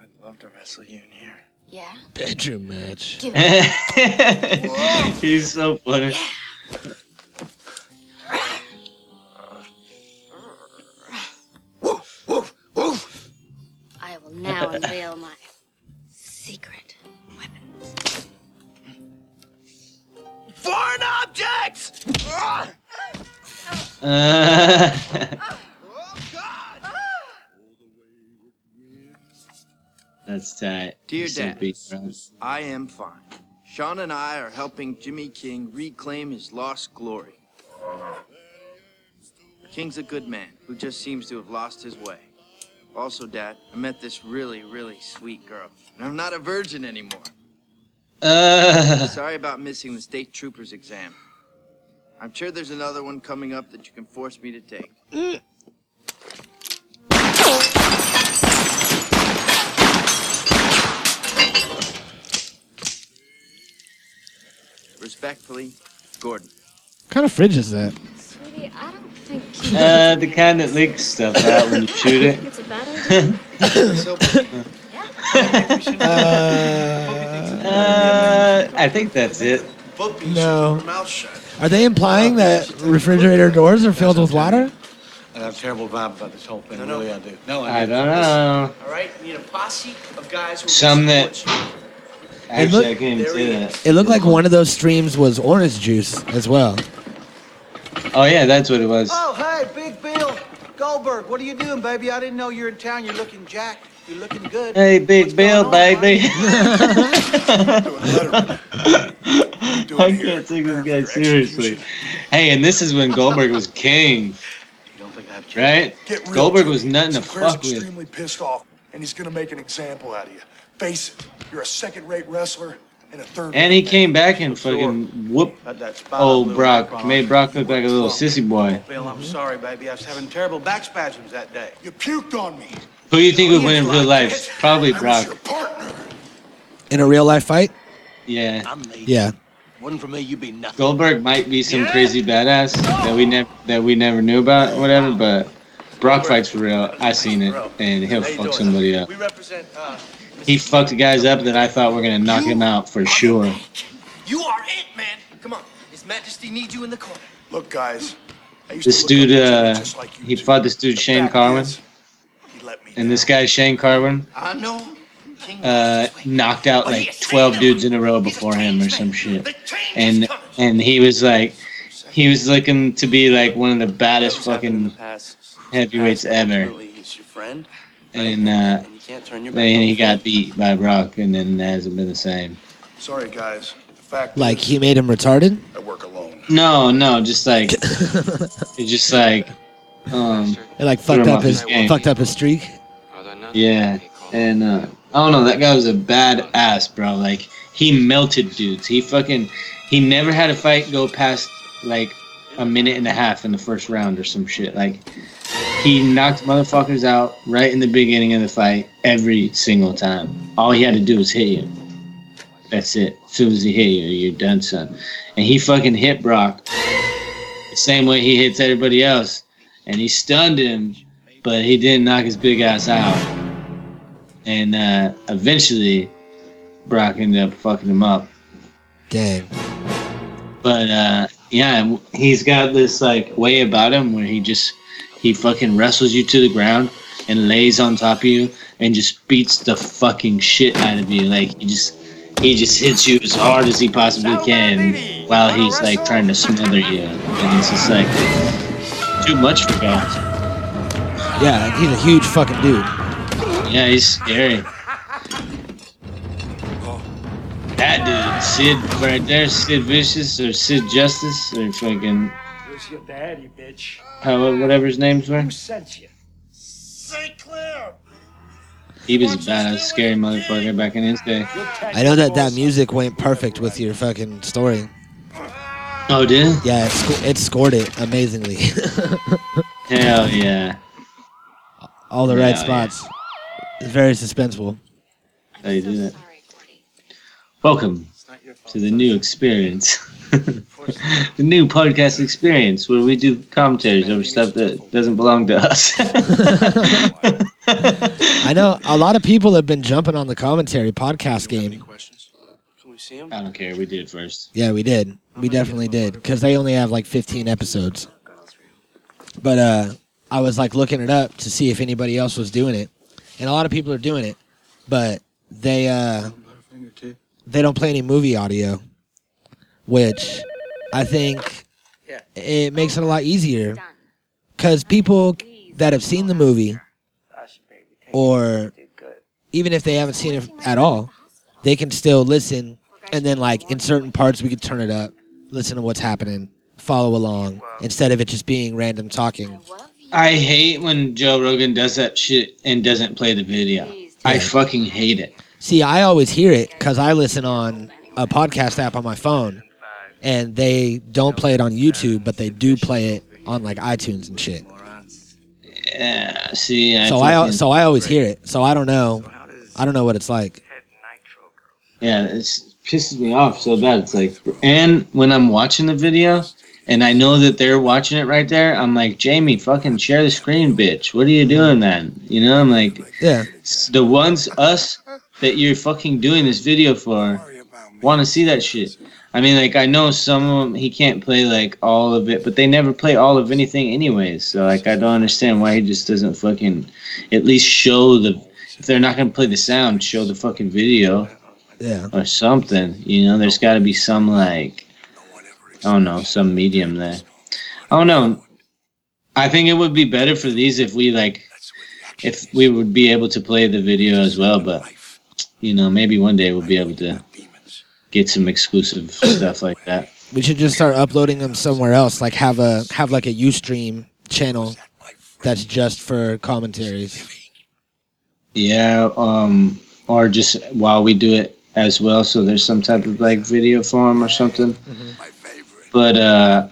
I'd love to wrestle you in here. Yeah? Bedroom match. Give it. He's so funny. I will now unveil my Foreign objects! Uh, That's tight. Dear Some Dad, beat. I am fine. Sean and I are helping Jimmy King reclaim his lost glory. King's a good man who just seems to have lost his way. Also, Dad, I met this really, really sweet girl, and I'm not a virgin anymore. Uh, Sorry about missing the state trooper's exam. I'm sure there's another one coming up that you can force me to take. Respectfully, Gordon. What kind of fridge is that? Sweetie, I don't think uh, the kind that leaks stuff out when you shoot it. it's a bad idea. Uh, Uh, I think that's it. No. Are they implying that refrigerator doors are filled with water? I have a terrible vibe about this whole thing. No, no. Really, I do. No, I don't know. All right, we need a posse of guys who Some that. support Actually, look- I can't even say that. It looked like one of those streams was orange juice as well. Oh yeah, that's what it was. Oh, hey, Big Bill. Goldberg, what are you doing, baby? I didn't know you were in town. You're looking jacked. You're looking good. Hey, Big Bill, baby. I can't take this guy seriously. Hey, and this is when Goldberg was king, right? Get real, Goldberg was nothing to Sinclair's fuck with. extremely pissed off, and he's gonna make an example out of you. Face it, you're a second-rate wrestler, and a third. And he came back and fucking whoop Had old Brock. Made Brock look like a little sissy boy. Bill, I'm sorry, baby. I was having terrible back spasms that day. You puked on me. Who do you think would win in real life? Probably Brock. In a real life fight? Yeah. Yeah. Wasn't for me, you'd be nothing. Goldberg might be some crazy badass that we never that we never knew about, or whatever. But Brock fights for real. I seen it, and he'll fuck somebody up. We represent. Uh, He fucked guys up that I thought were gonna knock him out for sure. you are it, man. Come on. His Majesty needs you in the corner. Look, guys. I used This to look dude, up to uh, just like you he do. fought this dude Shane Carwin, and this guy Shane Carwin I know. uh, knocked out like 12 dudes in a row before him or some shit. And and he was like, he was looking to be like one of the baddest fucking heavyweights ever. He's your friend. And uh, You can't then he got beat by Brock, and then it hasn't been the same. Sorry, guys. The fact Like he made him retarded? I work alone. No, no, just like just like um It like fucked up his game. fucked up his streak. Yeah, and uh, I don't know. That guy was a bad ass, bro. Like he melted dudes. He fucking he never had a fight go past like a minute and a half in the first round or some shit. Like he knocked motherfuckers out right in the beginning of the fight every single time. All he had to do was hit you. That's it. As soon as he hit you, you're done, son. And he fucking hit Brock the same way he hits everybody else, and he stunned him, but he didn't knock his big ass out. And uh, eventually, Brock ended up fucking him up. Dang. But uh, yeah, he's got this like way about him where he just he fucking wrestles you to the ground and lays on top of you and just beats the fucking shit out of you. Like he just he just hits you as hard as he possibly can while he's like trying to smother you. And it's just like too much for guys. Yeah, he's a huge fucking dude. Yeah, he's scary. That dude, Sid, right there, Sid Vicious or Sid Justice or fucking Where's your daddy, bitch? how whatever his names were. Who sent you? St. Clair! He was a badass, scary motherfucker back in his day. I know that that music went perfect with your fucking story. Oh, did it? Yeah, it, it scored it amazingly. Hell yeah. All the right Hell yeah. spots. It's very suspenseful. How you do that? Welcome to the new experience. the new podcast experience where we do commentaries over stuff that doesn't belong to us. I know a lot of people have been jumping on the commentary podcast game. Can we see him? I don't care. We did first. Yeah, we did. We definitely did because they only have like 15 episodes. But uh, I was like looking it up to see if anybody else was doing it, and a lot of people are doing it, but they uh, they don't play any movie audio, which I think it makes it a lot easier because people that have seen the movie or even if they haven't seen it at all, they can still listen and then like in certain parts we could turn it up, listen to what's happening, follow along instead of it just being random talking. I hate when Joe Rogan does that shit and doesn't play the video. I fucking hate it. See, I always hear it because I listen on a podcast app on my phone, and they don't play it on YouTube, but they do play it on like iTunes and shit. Yeah, see, I so I so I always hear it. So I don't know, I don't know what it's like. Yeah, it pisses me off so bad. It's like, and when I'm watching the video and I know that they're watching it right there, I'm like, Jamie, fucking share the screen, bitch. What are you doing, man? You know, I'm like, Yeah. the ones us that you're fucking doing this video for want to see that shit. I mean, like, I know some of them he can't play like all of it, but they never play all of anything anyways. So like, I don't understand why he just doesn't fucking at least show the. If they're not gonna play the sound, show the fucking video Yeah. or something. You know, there's got to be some like, I don't know, some medium there. I don't know. I think it would be better for these if we like, if we would be able to play the video as well. But you know, maybe one day we'll be able to get some exclusive stuff like that. We should just start uploading them somewhere else. Like have a have like a UStream channel that's just for commentaries. Yeah, um, or just while we do it as well. So there's some type of like video form or something. Mm-hmm. But uh,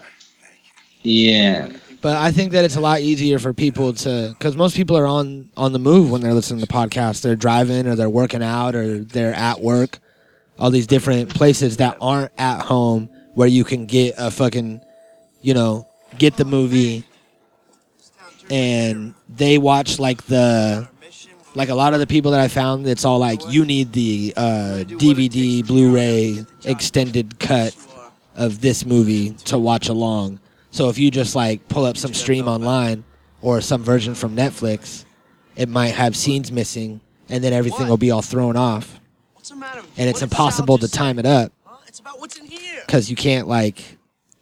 yeah, But I think that it's a lot easier for people to, because most people are on on the move when they're listening to podcasts. They're driving or they're working out or they're at work. All these different places that aren't at home where you can get a fucking, you know, get the movie, and they watch like the, like a lot of the people that I found. It's all like you need the uh, DVD, Blu-ray, extended cut of this movie to watch along. So if you just like pull up some stream online or some version from Netflix, it might have scenes missing and then everything will be all thrown off. And it's impossible to time it up because you can't like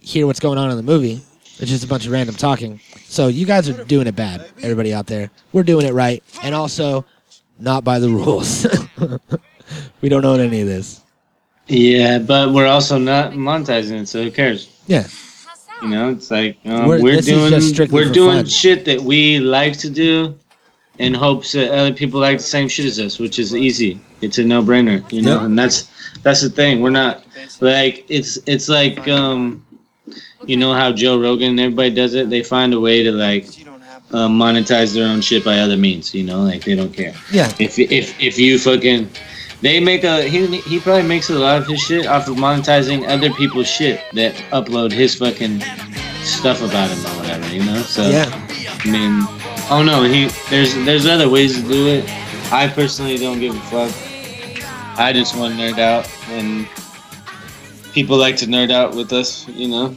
hear what's going on in the movie. It's just a bunch of random talking. So you guys are doing it bad, everybody out there. We're doing it right. And also, not by the rules. we don't own any of this. yeah, but we're also not monetizing it, so who cares? Yeah. You know, it's like uh, We're- we're, doing we're doing fun. shit that we like to do, in hopes that other people like the same shit as us, which is easy. It's a no brainer, you know, and that's that's the thing. We're not like it's it's like um, you know how Joe Rogan and everybody does it. They find a way to like uh, monetize their own shit by other means. You know, like they don't care. Yeah. If if if you fucking they make a he he probably makes a lot of his shit off of monetizing other people's shit that upload his fucking stuff about him or whatever, you know? So Yeah. I mean oh no, he there's there's other ways to do it. I personally don't give a fuck. I just want to nerd out and people like to nerd out with us, you know?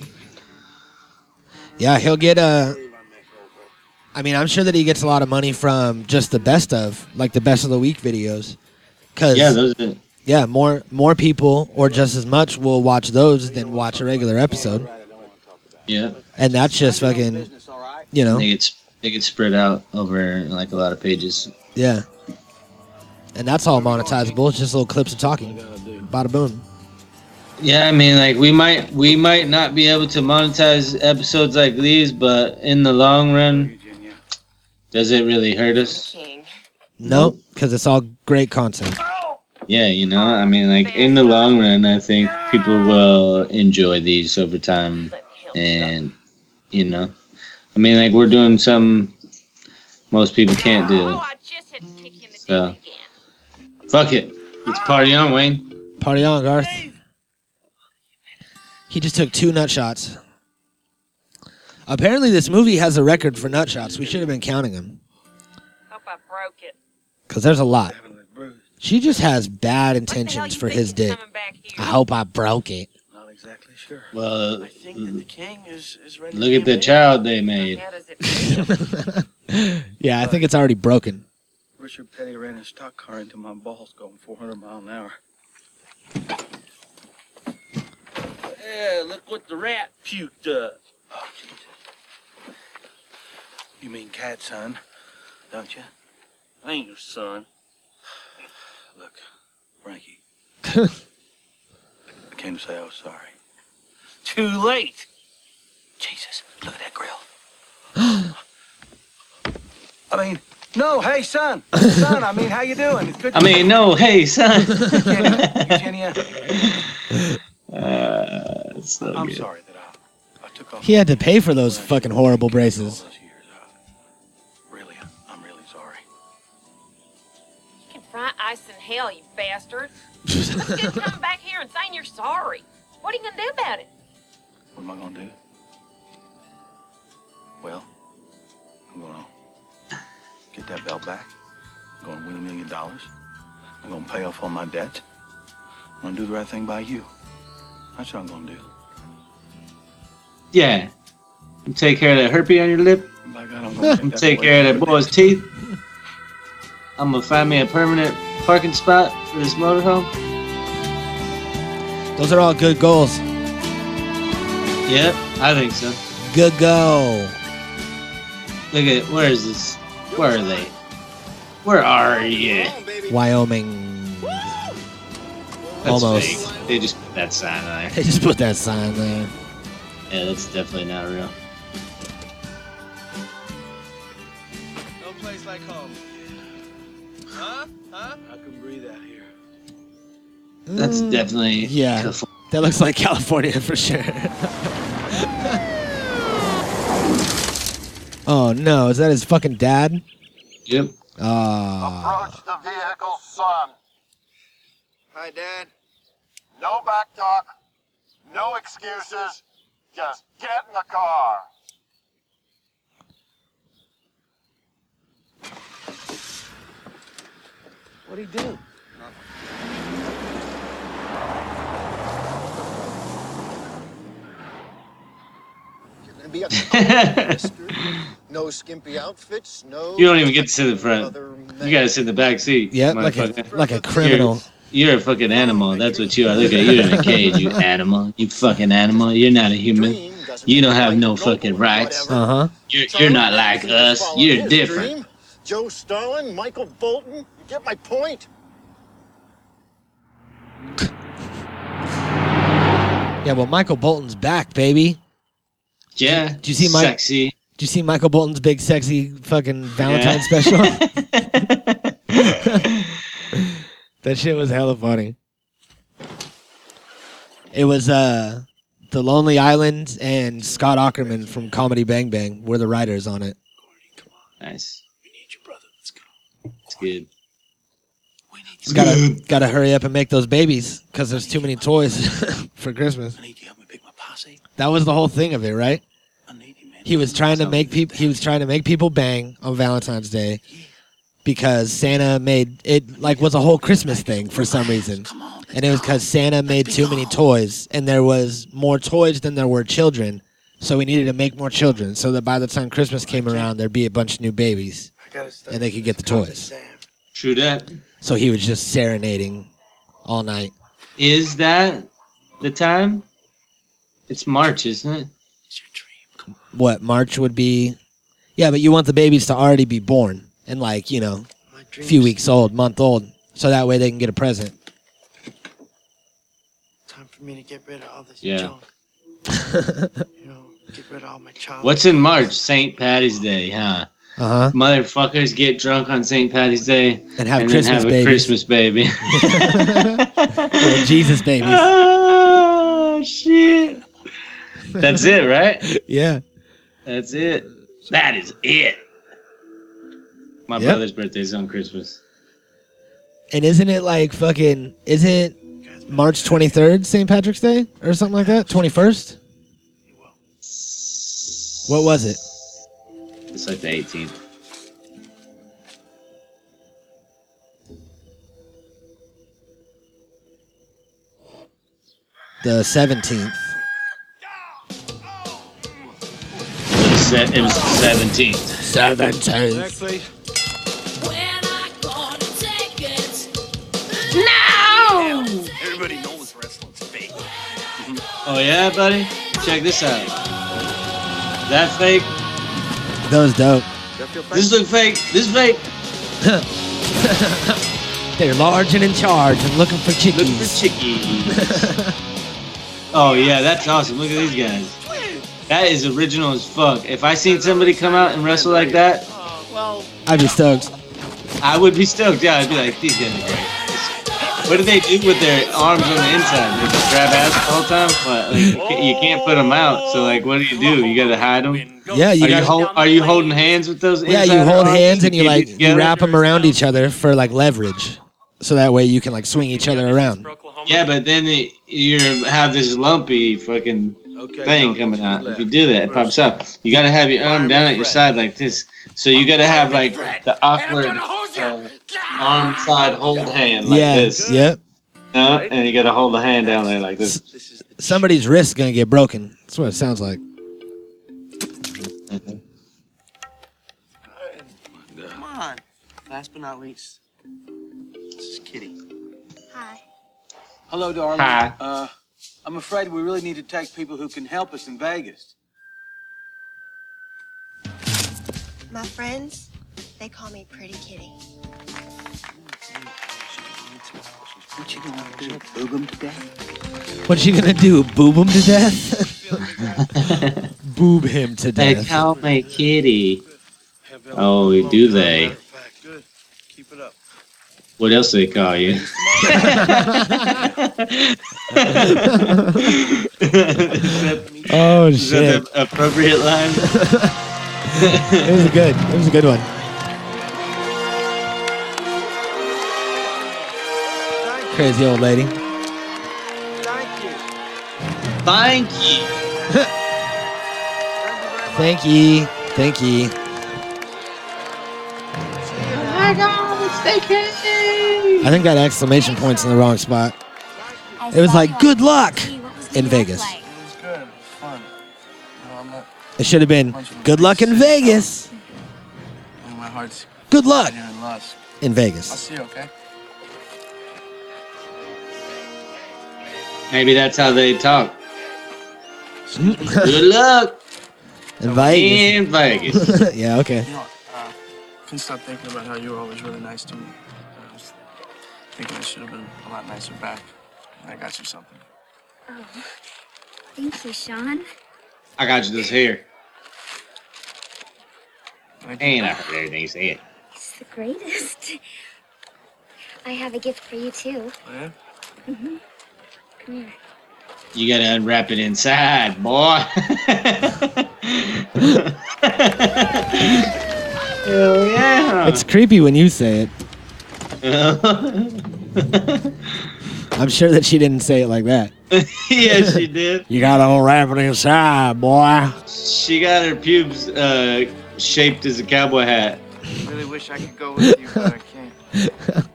Yeah, he'll get a. I mean, I'm sure that he gets a lot of money from just the best of, like the best of the week videos. Cause Yeah, those are yeah, more more people or just as much will watch those than watch a regular episode, yeah. and that's just fucking, you know, They get they get spread out over like a lot of pages. yeah. And that's all monetizable. It's just little clips of talking. Bada boom. Yeah, I mean, like we might we might not be able to monetize episodes like these, but in the long run, does it really hurt us? Nope, because it's all great content. Yeah, you know, I mean, like in the long run, I think people will enjoy these over time, and you know, I mean, like we're doing some most people can't do. So, fuck it, let's party on, Wayne. Party on, Garth. He just took two nut shots. Apparently, this movie has a record for nut shots. We should have been counting them. Hope I broke it. Because there's a lot. She just has bad intentions for his dick. I hope I broke it. Not exactly sure. Well, I uh, think that the king is, is ready look to at the in. child they made. Yeah, I think it's already broken. Richard Petty ran his stock car into my balls going 400 mile an hour. Yeah, look what the rat puked up. Oh, Jesus. You mean cat, son, don't you? I ain't your son. Look, Frankie. I came to say I was sorry. Too late. Jesus, look at that grill. I mean, no, hey, son. Son, I mean, how you doing? It's good I mean, no, hey, son. Eugenia, Uh, so I'm good. sorry that I, I took off. He had to pay for those fucking horrible braces. Really, I'm really sorry. You can fry ice in hell, you bastard. What's good coming back here and saying you're sorry? What are you gonna do about it? What am I gonna do? Well, I'm gonna get that belt back. I'm gonna win a million dollars. I'm gonna pay off all my debts. I'm gonna do the right thing by you. That's what I'm gonna do. Yeah. You take care of that herpes on your lip. By God, I'm gonna You take take care of that boy's teeth. I'm gonna find me a permanent parking spot for this motorhome. Those are all good goals. Yep, I think so. Good go. Look at where is this? Where are they? Where are you? Wyoming. That's Almost. fake. They just put that sign there. They just put that sign there. Yeah, that's definitely not real. No place like home. Huh? Huh? I can breathe out here. That's Mm, definitely yeah. California. That looks like California for sure. oh no, is that his fucking dad? Yep. Ah. Approach the vehicle, son. Hi, Dad. No back talk. No excuses. Just get in the car. What'd he do? Gonna be a no skimpy outfits, no. You don't even get to sit in the front. You gotta sit in the back seat. Yeah, like a motherfucker. like a criminal. You're, you're a fucking animal. That's what you are. Look at you in a cage, you animal. You fucking animal. You're not a human. You don't have no fucking rights. Uh huh. You're, you're not like us. You're different. Joe Stalin, Michael Bolton. You get my point? Yeah, well, Michael Bolton's back, baby. Yeah. Do you see Mike? Sexy. Did you see Michael Bolton's big, sexy, fucking Valentine Yeah. special? that shit was hella funny. It was uh, the Lonely Island and Scott Aukerman from Comedy Bang Bang were the writers on it. Nice. We need you, brother. Let's go. It's good. Just gotta gotta hurry up and make those babies because there's too many toys for Christmas. I need you help me pick my posse. That was the whole thing of it, right? He was trying to make people. He was trying to make people bang on Valentine's Day because Santa made it like was a whole Christmas thing for some reason, and it was because Santa made too many toys, and there was more toys than there were children, so we needed to make more children so that by the time Christmas came around, there'd be a bunch of new babies, and they could get the toys. True that. So he was just serenading all night. Is that the time? It's March, isn't it? What March would be? Yeah, but you want the babies to already be born and like you know, a few weeks old, month old, so that way they can get a present. Time for me to get rid of all this Yeah. junk. you know, get rid of all my child. What's in March? St. Patty's Day, huh? Uh huh. Motherfuckers get drunk on St. Patty's Day And have then Christmas have a babies. Christmas baby. Little Jesus babies. oh shit! That's it, right? Yeah. That's it. That is it. My Yep. brother's birthday's on Christmas. And isn't it like fucking? Isn't March twenty third St. Patrick's Day or something like that? Twenty first. What was it? It's like the 18th. The seventeenth. It was, se- it was the 17th. Seventeenth. No! Oh yeah, buddy. Check this out. That fake. That was dope. This look fake. This fake. They're large and in charge and looking for chickies. Looking for chickies. oh yeah, that's awesome. Look at these guys. That is original as fuck. If I seen somebody come out and wrestle like that, I'd be stoked. I would be stoked. Yeah, I'd be like, these guys are great. What do they do with their arms on the inside? They just grab ass the whole time? What, like, you can't- put them out. So like, what do you do? You gotta hide them. Yeah, you are gotta- you hold, Are you holding hands with those? Yeah, you hold arms? hands and you like you wrap them around each other for like leverage, so that way you can like swing each other around. Yeah, but then it, you have this lumpy fucking thing coming out. If you do that, it pops up. You gotta have your arm down at your side like this. So you gotta have like the awkward uh, arm side hold hand like yeah. this. Yep. Uh, and you gotta hold the hand down there like this. Somebody's wrist's gonna get broken. That's what it sounds like. Come on. Last but not least, this is Kitty. Hi. Hello, darling. Hi. Uh, I'm afraid we really need to take people who can help us in Vegas. My friends, they call me Pretty Kitty. What you gonna do? Boob 'em to death? What's she gonna do? Boob him to death? Boob him to death. They death. call me Kitty. Oh, do they? Keep it up. What else do they call you? Oh Is that shit! the appropriate line? it was good. It was a good one. Crazy old lady. Thank you. Thank you. Thank you. Thank ye. I think that exclamation point's in the wrong spot. It was like good luck in Vegas. It was good. It was fun. No, I'm not. It should have been good luck in Vegas. My heart's Good luck here in Lusk. in I'll Vegas. see you, okay? Maybe that's how they talk. Good luck In Vegas. in Vegas. yeah. Okay. You know, uh, couldn't stop thinking about how you were always really nice to me. I was thinking I should have been a lot nicer back. And I got you something. Oh, thank you, Sean. I got you this here. Thank you. Ain't I heard everything you said. It's the greatest. I have a gift for you too. Oh, yeah? hmm Come here. You gotta unwrap it inside, boy. Hell yeah. It's creepy when you say it. I'm sure that she didn't say it like that. yeah, she did. You gotta unwrap it inside, boy. She got her pubes uh, shaped as a cowboy hat. I really wish I could go with you, but I can't.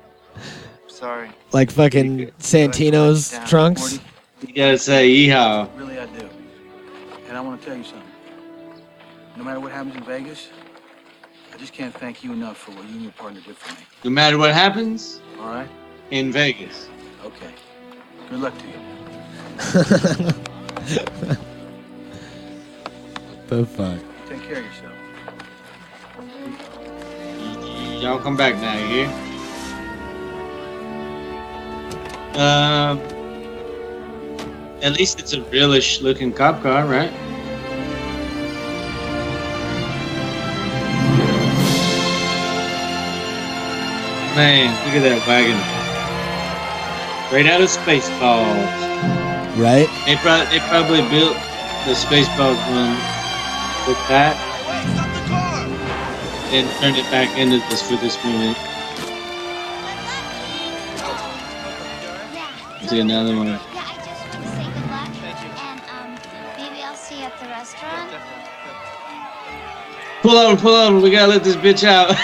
Sorry. Like fucking Santino's trunks. You gotta say yeehaw. Really, I do. And I want to tell you something. No matter what happens in Vegas, I just can't thank you enough for what you and your partner did for me. No matter what happens All right? in Vegas. Okay. Good luck to you. the fuck? Take care of yourself. Y'all come back now, you hear? Um, at least it's a realish looking cop car, right? Man, look at that wagon. Right out of Spaceballs. Right? They, pro- they probably built the Spaceballs one with that and turned it back into this for this movie. Do another one. Yeah, I just want to say good luck. And um, maybe I'll see you at the restaurant. Pull over, pull over. We gotta let this bitch out.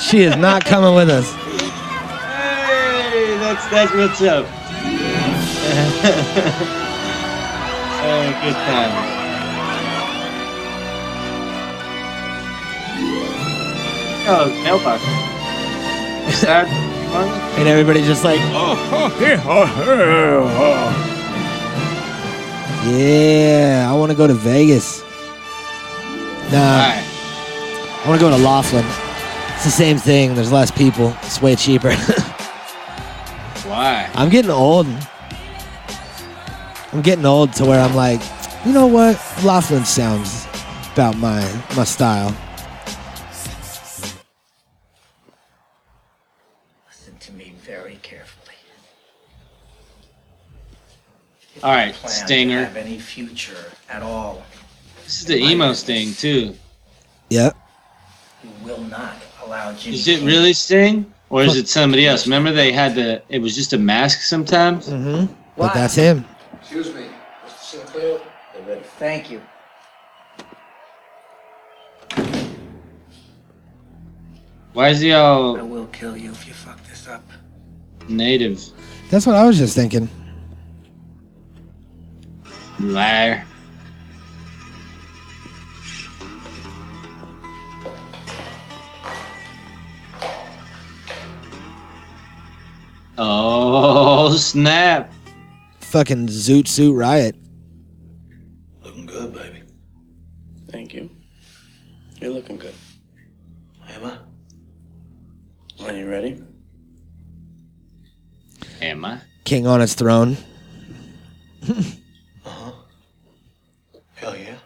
she is not coming with us. Hey, that's that's what's up. oh, good times. Oh, mailbox. Is that one? And everybody's just like, oh, yeah, oh, yeah. I want to go to Vegas. Nah, I want to go to Laughlin. It's the same thing. There's less people. It's way cheaper. Why? I'm getting old. I'm getting old to where I'm like, you know what? Laughlin sounds about my my style. All right, Plan Stinger. To have any future at all? This is the emo Sting too. Yep. You will not allow Jimmy. Is it King- really Sting or is it somebody else? Remember they had the. It was just a mask sometimes. Mm-hmm. But that's him. Excuse me, Mr. Sinclair. They're ready. Thank you. Why is he I all will kill you if you fuck this up. native? That's what I was just thinking. Liar. Oh snap! Fucking Zoot Suit Riot. Looking good, baby. Thank you. You're looking good. Emma? Are you ready? Am I? King on his throne. Uh-huh. Hell yeah.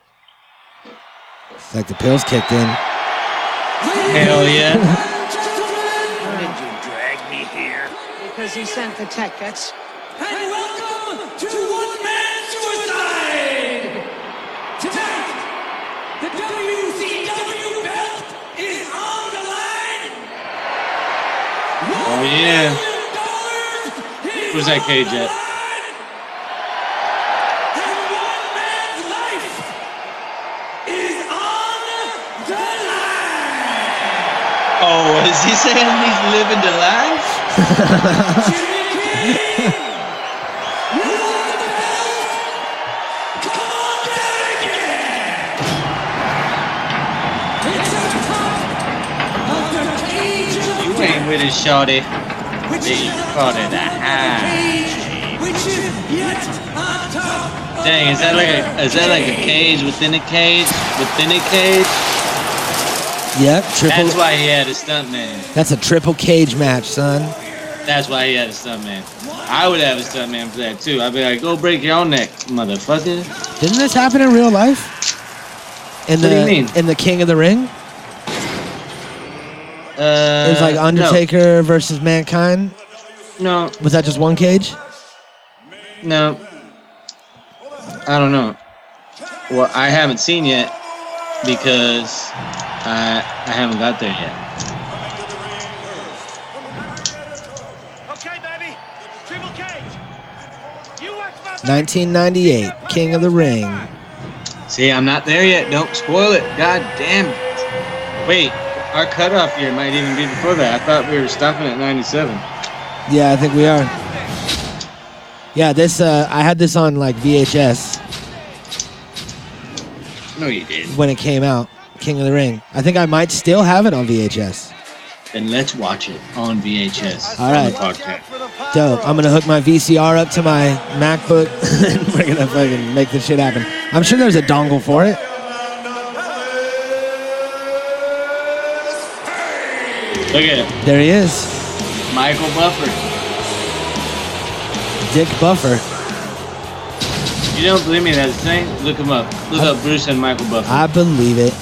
It's like the pills kicked in. Hell yeah! How did you drag me here? because he sent the tickets. And welcome to One Man Suicide! Tonight, the WCW belt is on the line! Oh yeah. Where's that cage at? Oh, is he saying he's living the life? You ain't with it, shorty. They caught it a high. Dang, is that like a is that like a cage within a cage within a cage? Yep, triple. That's why he had a stuntman. That's a triple cage match, son. That's why he had a stuntman. I would have a stuntman for that too. I'd be like, go break your own neck, motherfucker. Didn't this happen in real life? In What the do you mean? in the King of the Ring? Uh, it was like no. Undertaker versus Mankind. No. Was that just one cage? No. I don't know. Well, I haven't seen yet because I I haven't got there yet. Okay, baby. Triple cage. You watch my 1998, King of the Ring. See, I'm not there yet. Don't spoil it. God damn it. Wait, our cutoff year might even be before that. I thought we were stopping at 97. Yeah, I think we are. Yeah, this uh, I had this on like VHS No, you didn't. when it came out. King of the Ring. I think I might still have it on VHS. Then let's watch it on VHS. All right. Dope. I'm gonna hook my VCR up to my MacBook and we're gonna fucking make this shit happen. I'm sure there's a dongle for it. Look at it. There he is. Michael Buffer. Dick Buffer. You don't believe me that's the thing? Look him up. Look up Bruce and Michael Buffer. I believe it.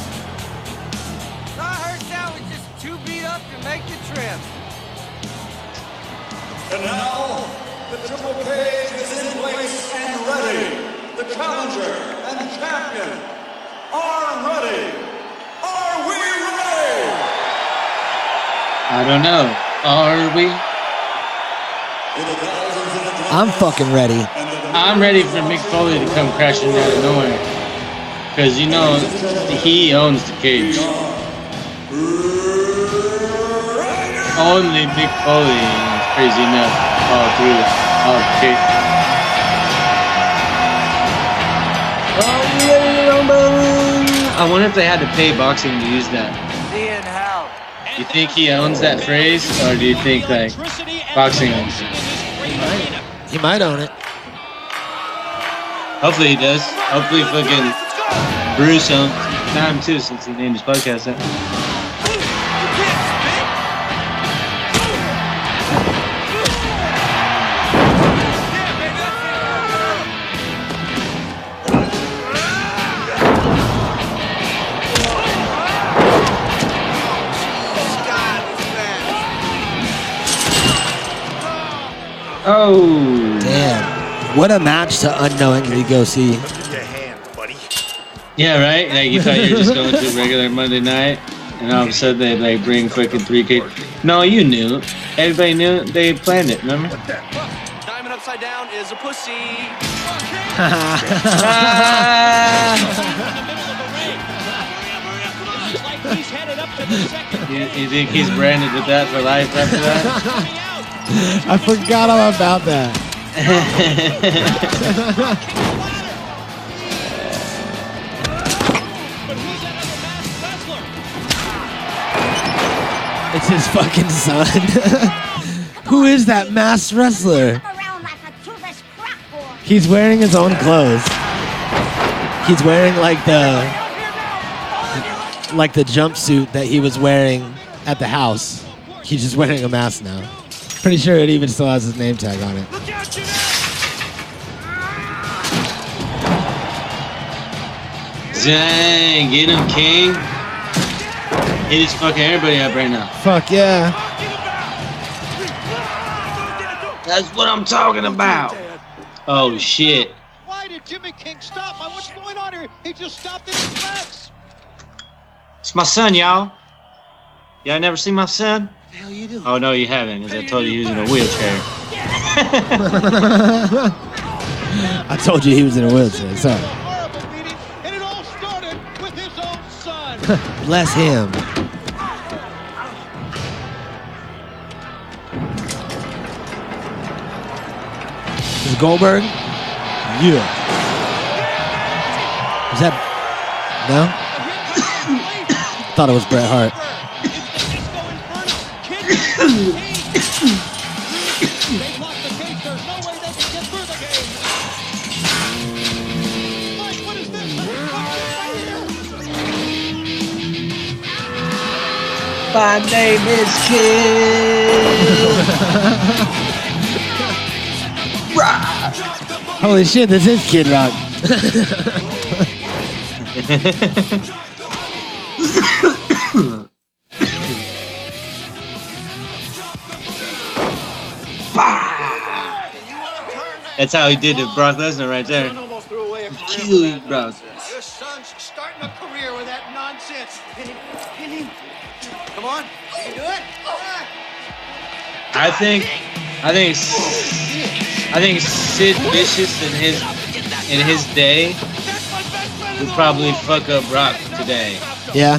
I'm fucking ready. I'm ready for Mick Foley to come crashing out of nowhere. Because you know, he owns the cage. Only Mick Foley is crazy enough to fall through all the cage. I wonder if they had to pay boxing to use that. See you in. You think he owns that phrase, or do you think like boxing owns it? He might own it. Hopefully he does. Hopefully fucking Bruce owns time too, since he named his podcast that. Oh. Damn. What a match to unknowingly go see. Yeah, right? Like you thought you were just going to a regular Monday night, and all of a sudden they like bring fucking three K. No, you knew. Everybody knew. They planned it. Remember? Diamond upside down is a pussy. You, you think he's branded with that for life after that? I forgot all about that. it's his fucking son. Who is that masked wrestler? He's wearing his own clothes. He's wearing like the like the jumpsuit that he was wearing at the house. He's just wearing a mask now. Pretty sure it even still has his name tag on it. Dang, get him, King. He just fucking everybody up right now. Fuck yeah. That's what I'm talking about. Oh shit. Why did Jimmy King stop? What's going on here? He just stopped in his tracks. It's my son, y'all. Y'all never seen my son? The hell you do? Oh no, you haven't, because I told you he was in a wheelchair. I told you he was in a wheelchair. Sorry. And it all started with his own son. Bless him. Is it Goldberg? Yeah. Is that? No. Thought it was Bret Hart. My name is Kid Rock. Holy shit! This is Kid Rock. That's how he did to Brock Lesnar right there. Kill you, bro. I think, I think, I think Sid Vicious in his in his day would probably fuck up Rock today. Yeah.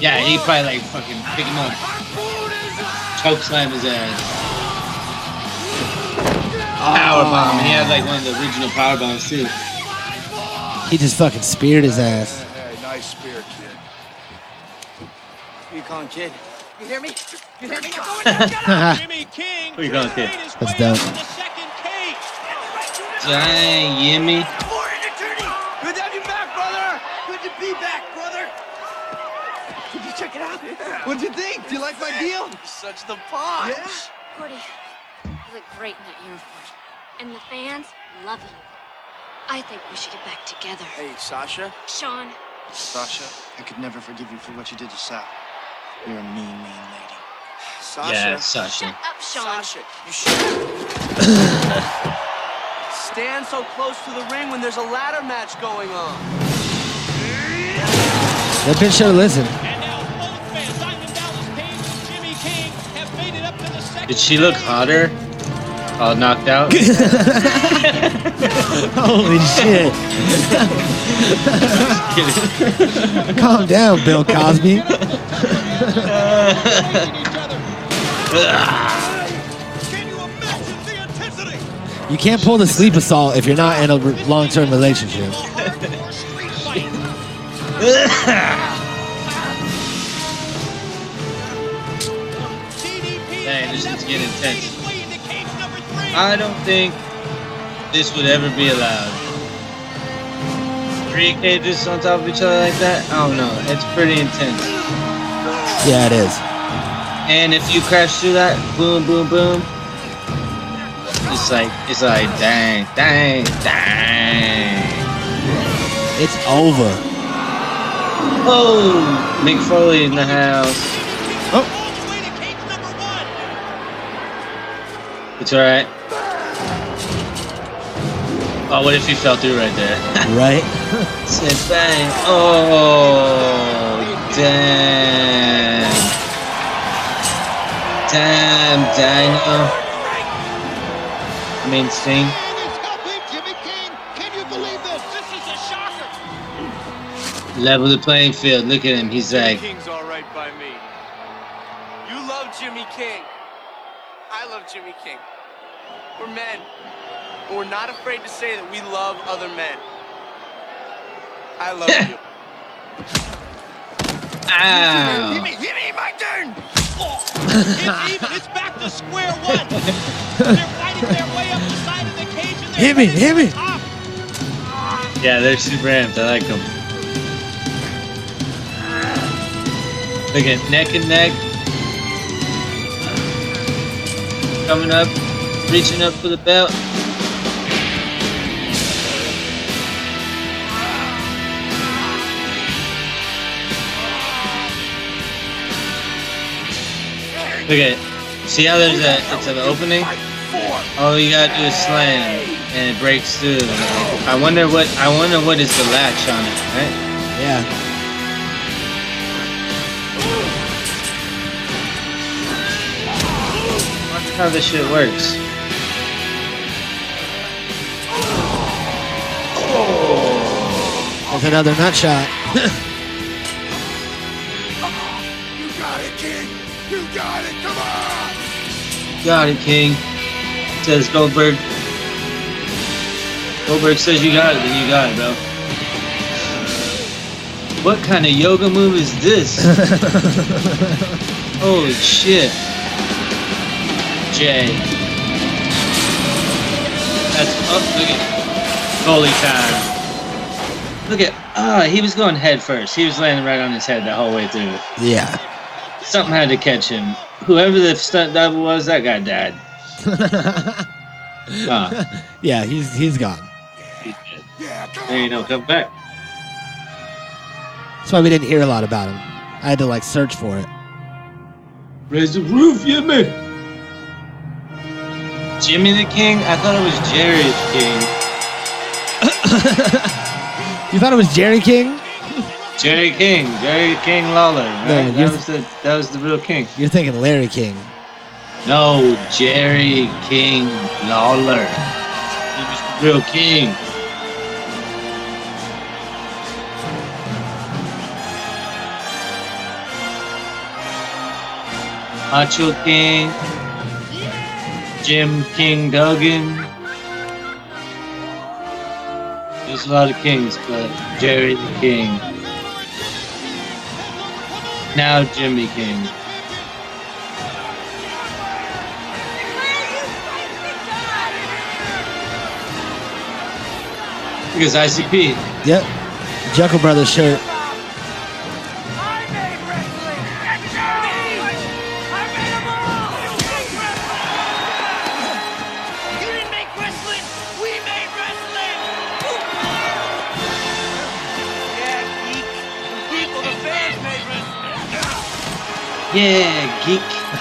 Yeah, he'd probably like fucking pick him up, choke slam his ass. Power bomb. He had like one of the original power bombs too. He just fucking speared his ass. Hey, nice spear, kid. Who you calling kid? You hear me? You hear me? Now go in there, Jimmy King. Who you calling kid? That's dope. Dang, Yimmy. Good to have you back, brother. Good to be back, brother. Did you check it out? What'd you think? Do you like my deal? Such the punch. Yeah. Gordy, you look great in that uniform. And the fans love you. I think we should get back together. Hey, Sasha. Sean, Sasha, I could never forgive you for what you did to Sal. You're a mean, mean lady. Sasha. Yeah, Sasha. shut up, Sean. Sasha, you should stand so close to the ring when there's a ladder match going on. That bitch should have listened. Did she look hotter? All knocked out. Holy shit. Calm down, Bill Cosby. You can't pull the sleep assault if you're not in a long-term relationship. Dang, this is getting intense. I don't think this would ever be allowed. Three cages on top of each other like that? I don't know. It's pretty intense. Yeah, it is. And if you crash through that, boom, boom, boom. It's like, it's like, dang, dang, dang. It's over. Oh, Mick Foley in the house. Oh. It's alright. Oh, what if he fell through right there? Right? Said bang. Oh, damn. Damn, Daniel. I mean, Sting. Level the playing field. Look at him. He's like, King's all right by me. You love Jimmy King. I love Jimmy King. We're men. But we're not afraid to say that we love other men. I love you. Ow. Jimmy, Jimmy, my turn. it's even. It's back to square one. They're fighting their way up the side of the cage. And Hit me, hit me. Yeah, they're super amped. I like them. Look at neck and neck. Coming up, reaching up for the belt. Look at See how there's a it's an opening? All you gotta do is slam and it breaks through. I wonder what I wonder what is the latch on it, right? Yeah. That's how this shit works. That's another nut shot. Got it, King. Says Goldberg. Goldberg says you got it, then you got it, bro. What kind of yoga move is this? Holy shit. Jay. That's up. look at time. Look at ah, he was going head first. He was landing right on his head the whole way through. Yeah. Something had to catch him. Whoever the stunt double was, that guy died. Ah, yeah, he's he's gone. there you know, come back. That's why we didn't hear a lot about him. I had to like search for it. Raise the roof, man. Jimmy the King? I thought it was Jerry the King. You thought it was Jerry King? Jerry King, Jerry King Lawler. Right? That was the that was the real king. You're thinking Larry King. No, Jerry King Lawler. He was the real king. Macho King, Jim King Duggan. There's a lot of kings, but Jerry the King. Now Jimmy King. Because ICP. Yep. Jeckel Brothers shirt. Yeah, geek.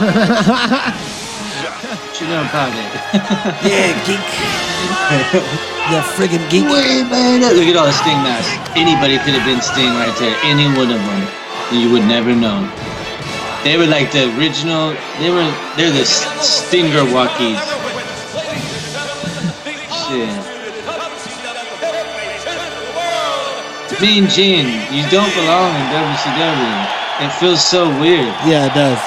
what you know about it? yeah, geek. yeah, friggin' geek. Man. Look at all the Sting masks. Anybody could have been Sting right there. Any one of them. You would never know. They were like the original. They were. They're the Stinger walkies. Shit. Mean Gene, you don't belong in WCW. It feels so weird. Yeah, it does.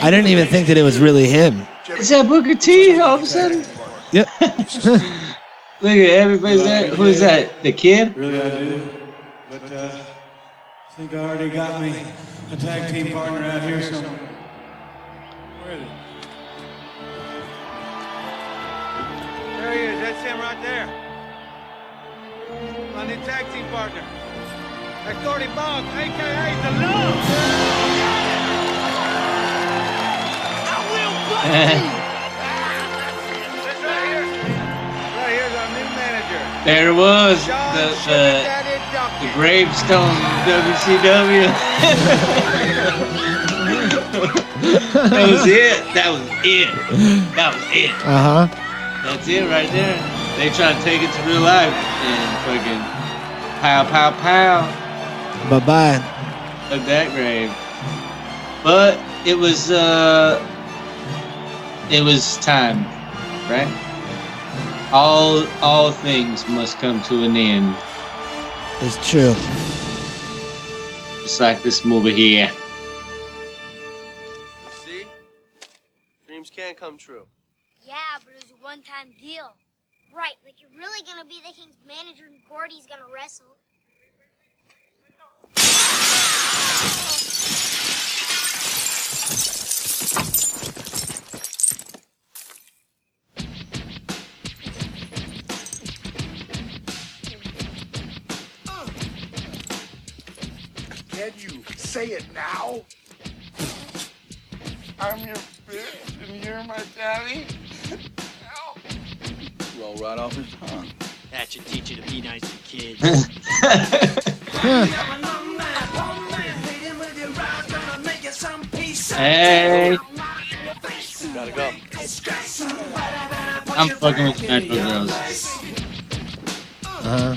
I didn't even think that it was really him. Is that Booker T all of a sudden? Yep. Look at everybody's there. Who is that? The kid? Really, I do. But uh, I think I already got me a tag team partner out here somewhere. Where is it? There he is. That's him right there. My new tag team partner. That's Gordy Boggs, a.k.a. The Love. Right here's our new manager. There it was. The, the, the gravestone WCW. that was it. That was it. That was it. Uh huh. That's it right there. They try to take it to real life and fucking pow, pow, pow. Bye bye. of that grave. But it was uh it was time, right? All all things must come to an end. It's true. Just like this movie here. See? Dreams can come true. Yeah, but it was a one-time deal. Right, like you're really gonna be the King's manager and Gordy's gonna wrestle. Can you say it now? I'm your bitch and you're my daddy. Roll right off his tongue. That should teach you to be nice to kids. Hey, Gotta go. I'm fucking with Nitro Girls. Uh huh.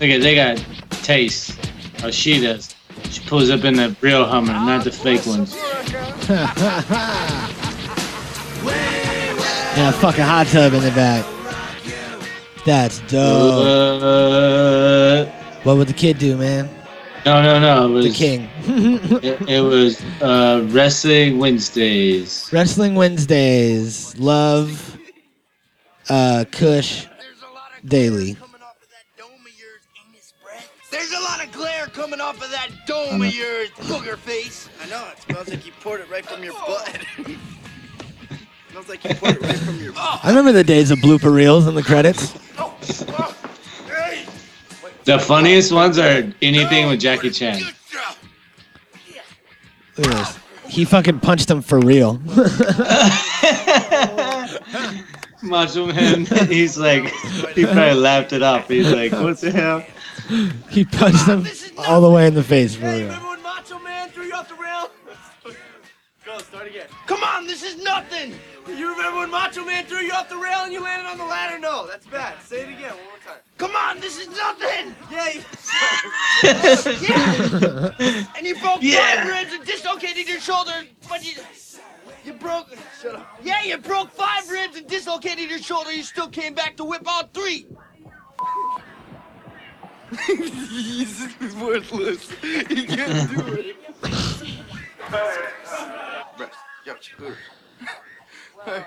Look at they got taste. Or she does. She pulls up in the real Hummer, not the fake ones. Yeah, fucking hot tub in the back. That's dope. Uh, What would the kid do, man? no, no, no. It was, The king. It, it was uh, Wrestling Wednesdays. Wrestling Wednesdays. Love. Uh, Kush. Daily. There's a lot of glare coming off of that dome of yours, booger face. I know, it smells like you poured it right from your butt. smells like you poured it right from your. I remember the days of blooper reels in the credits. The funniest ones are anything with Jackie Chan. Look at this. He fucking punched him for real. Macho Man, he's like, he probably laughed it off. He's like, what the hell? he punched him all the way in the face for real. Remember when Macho Man threw you off the rail? Go, start again. Come on, this is nothing. You remember when Macho Man threw you off the rail and you landed on the ladder? No, that's bad. Say it again one more time. Come on, this is nothing. Yeah. You... yeah. And you broke Yeah. five ribs and dislocated your shoulder, but you you broke. Shut up. Yeah, you broke five ribs and dislocated your shoulder. You still came back to whip out three. this is worthless. You can't do it. Rest. Yo, Scooter. I,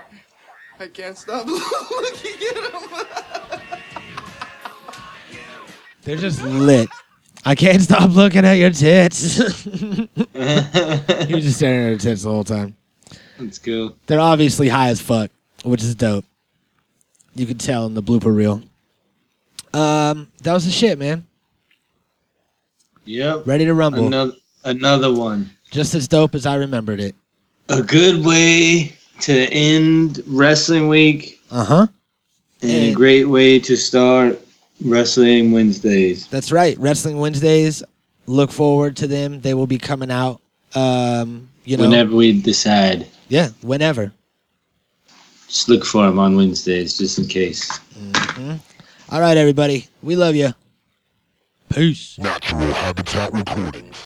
I can't stop looking at him. They're just lit. I can't stop looking at your tits. he was just staring at her tits the whole time. Let's go. They're obviously high as fuck, which is dope. You could tell in the blooper reel. Um, that was the shit, man. Yep. Ready to rumble. Another, another one. Just as dope as I remembered it. A good way to end Wrestling Week Uh huh. and a great way to start Wrestling Wednesdays. That's right. Wrestling Wednesdays. Look forward to them. They will be coming out. Um, you know, Whenever we decide. yeah, whenever. Just look for them on Wednesdays, just in case. Mhm. All right, everybody. We love you. Peace. Natural Habitat Recordings.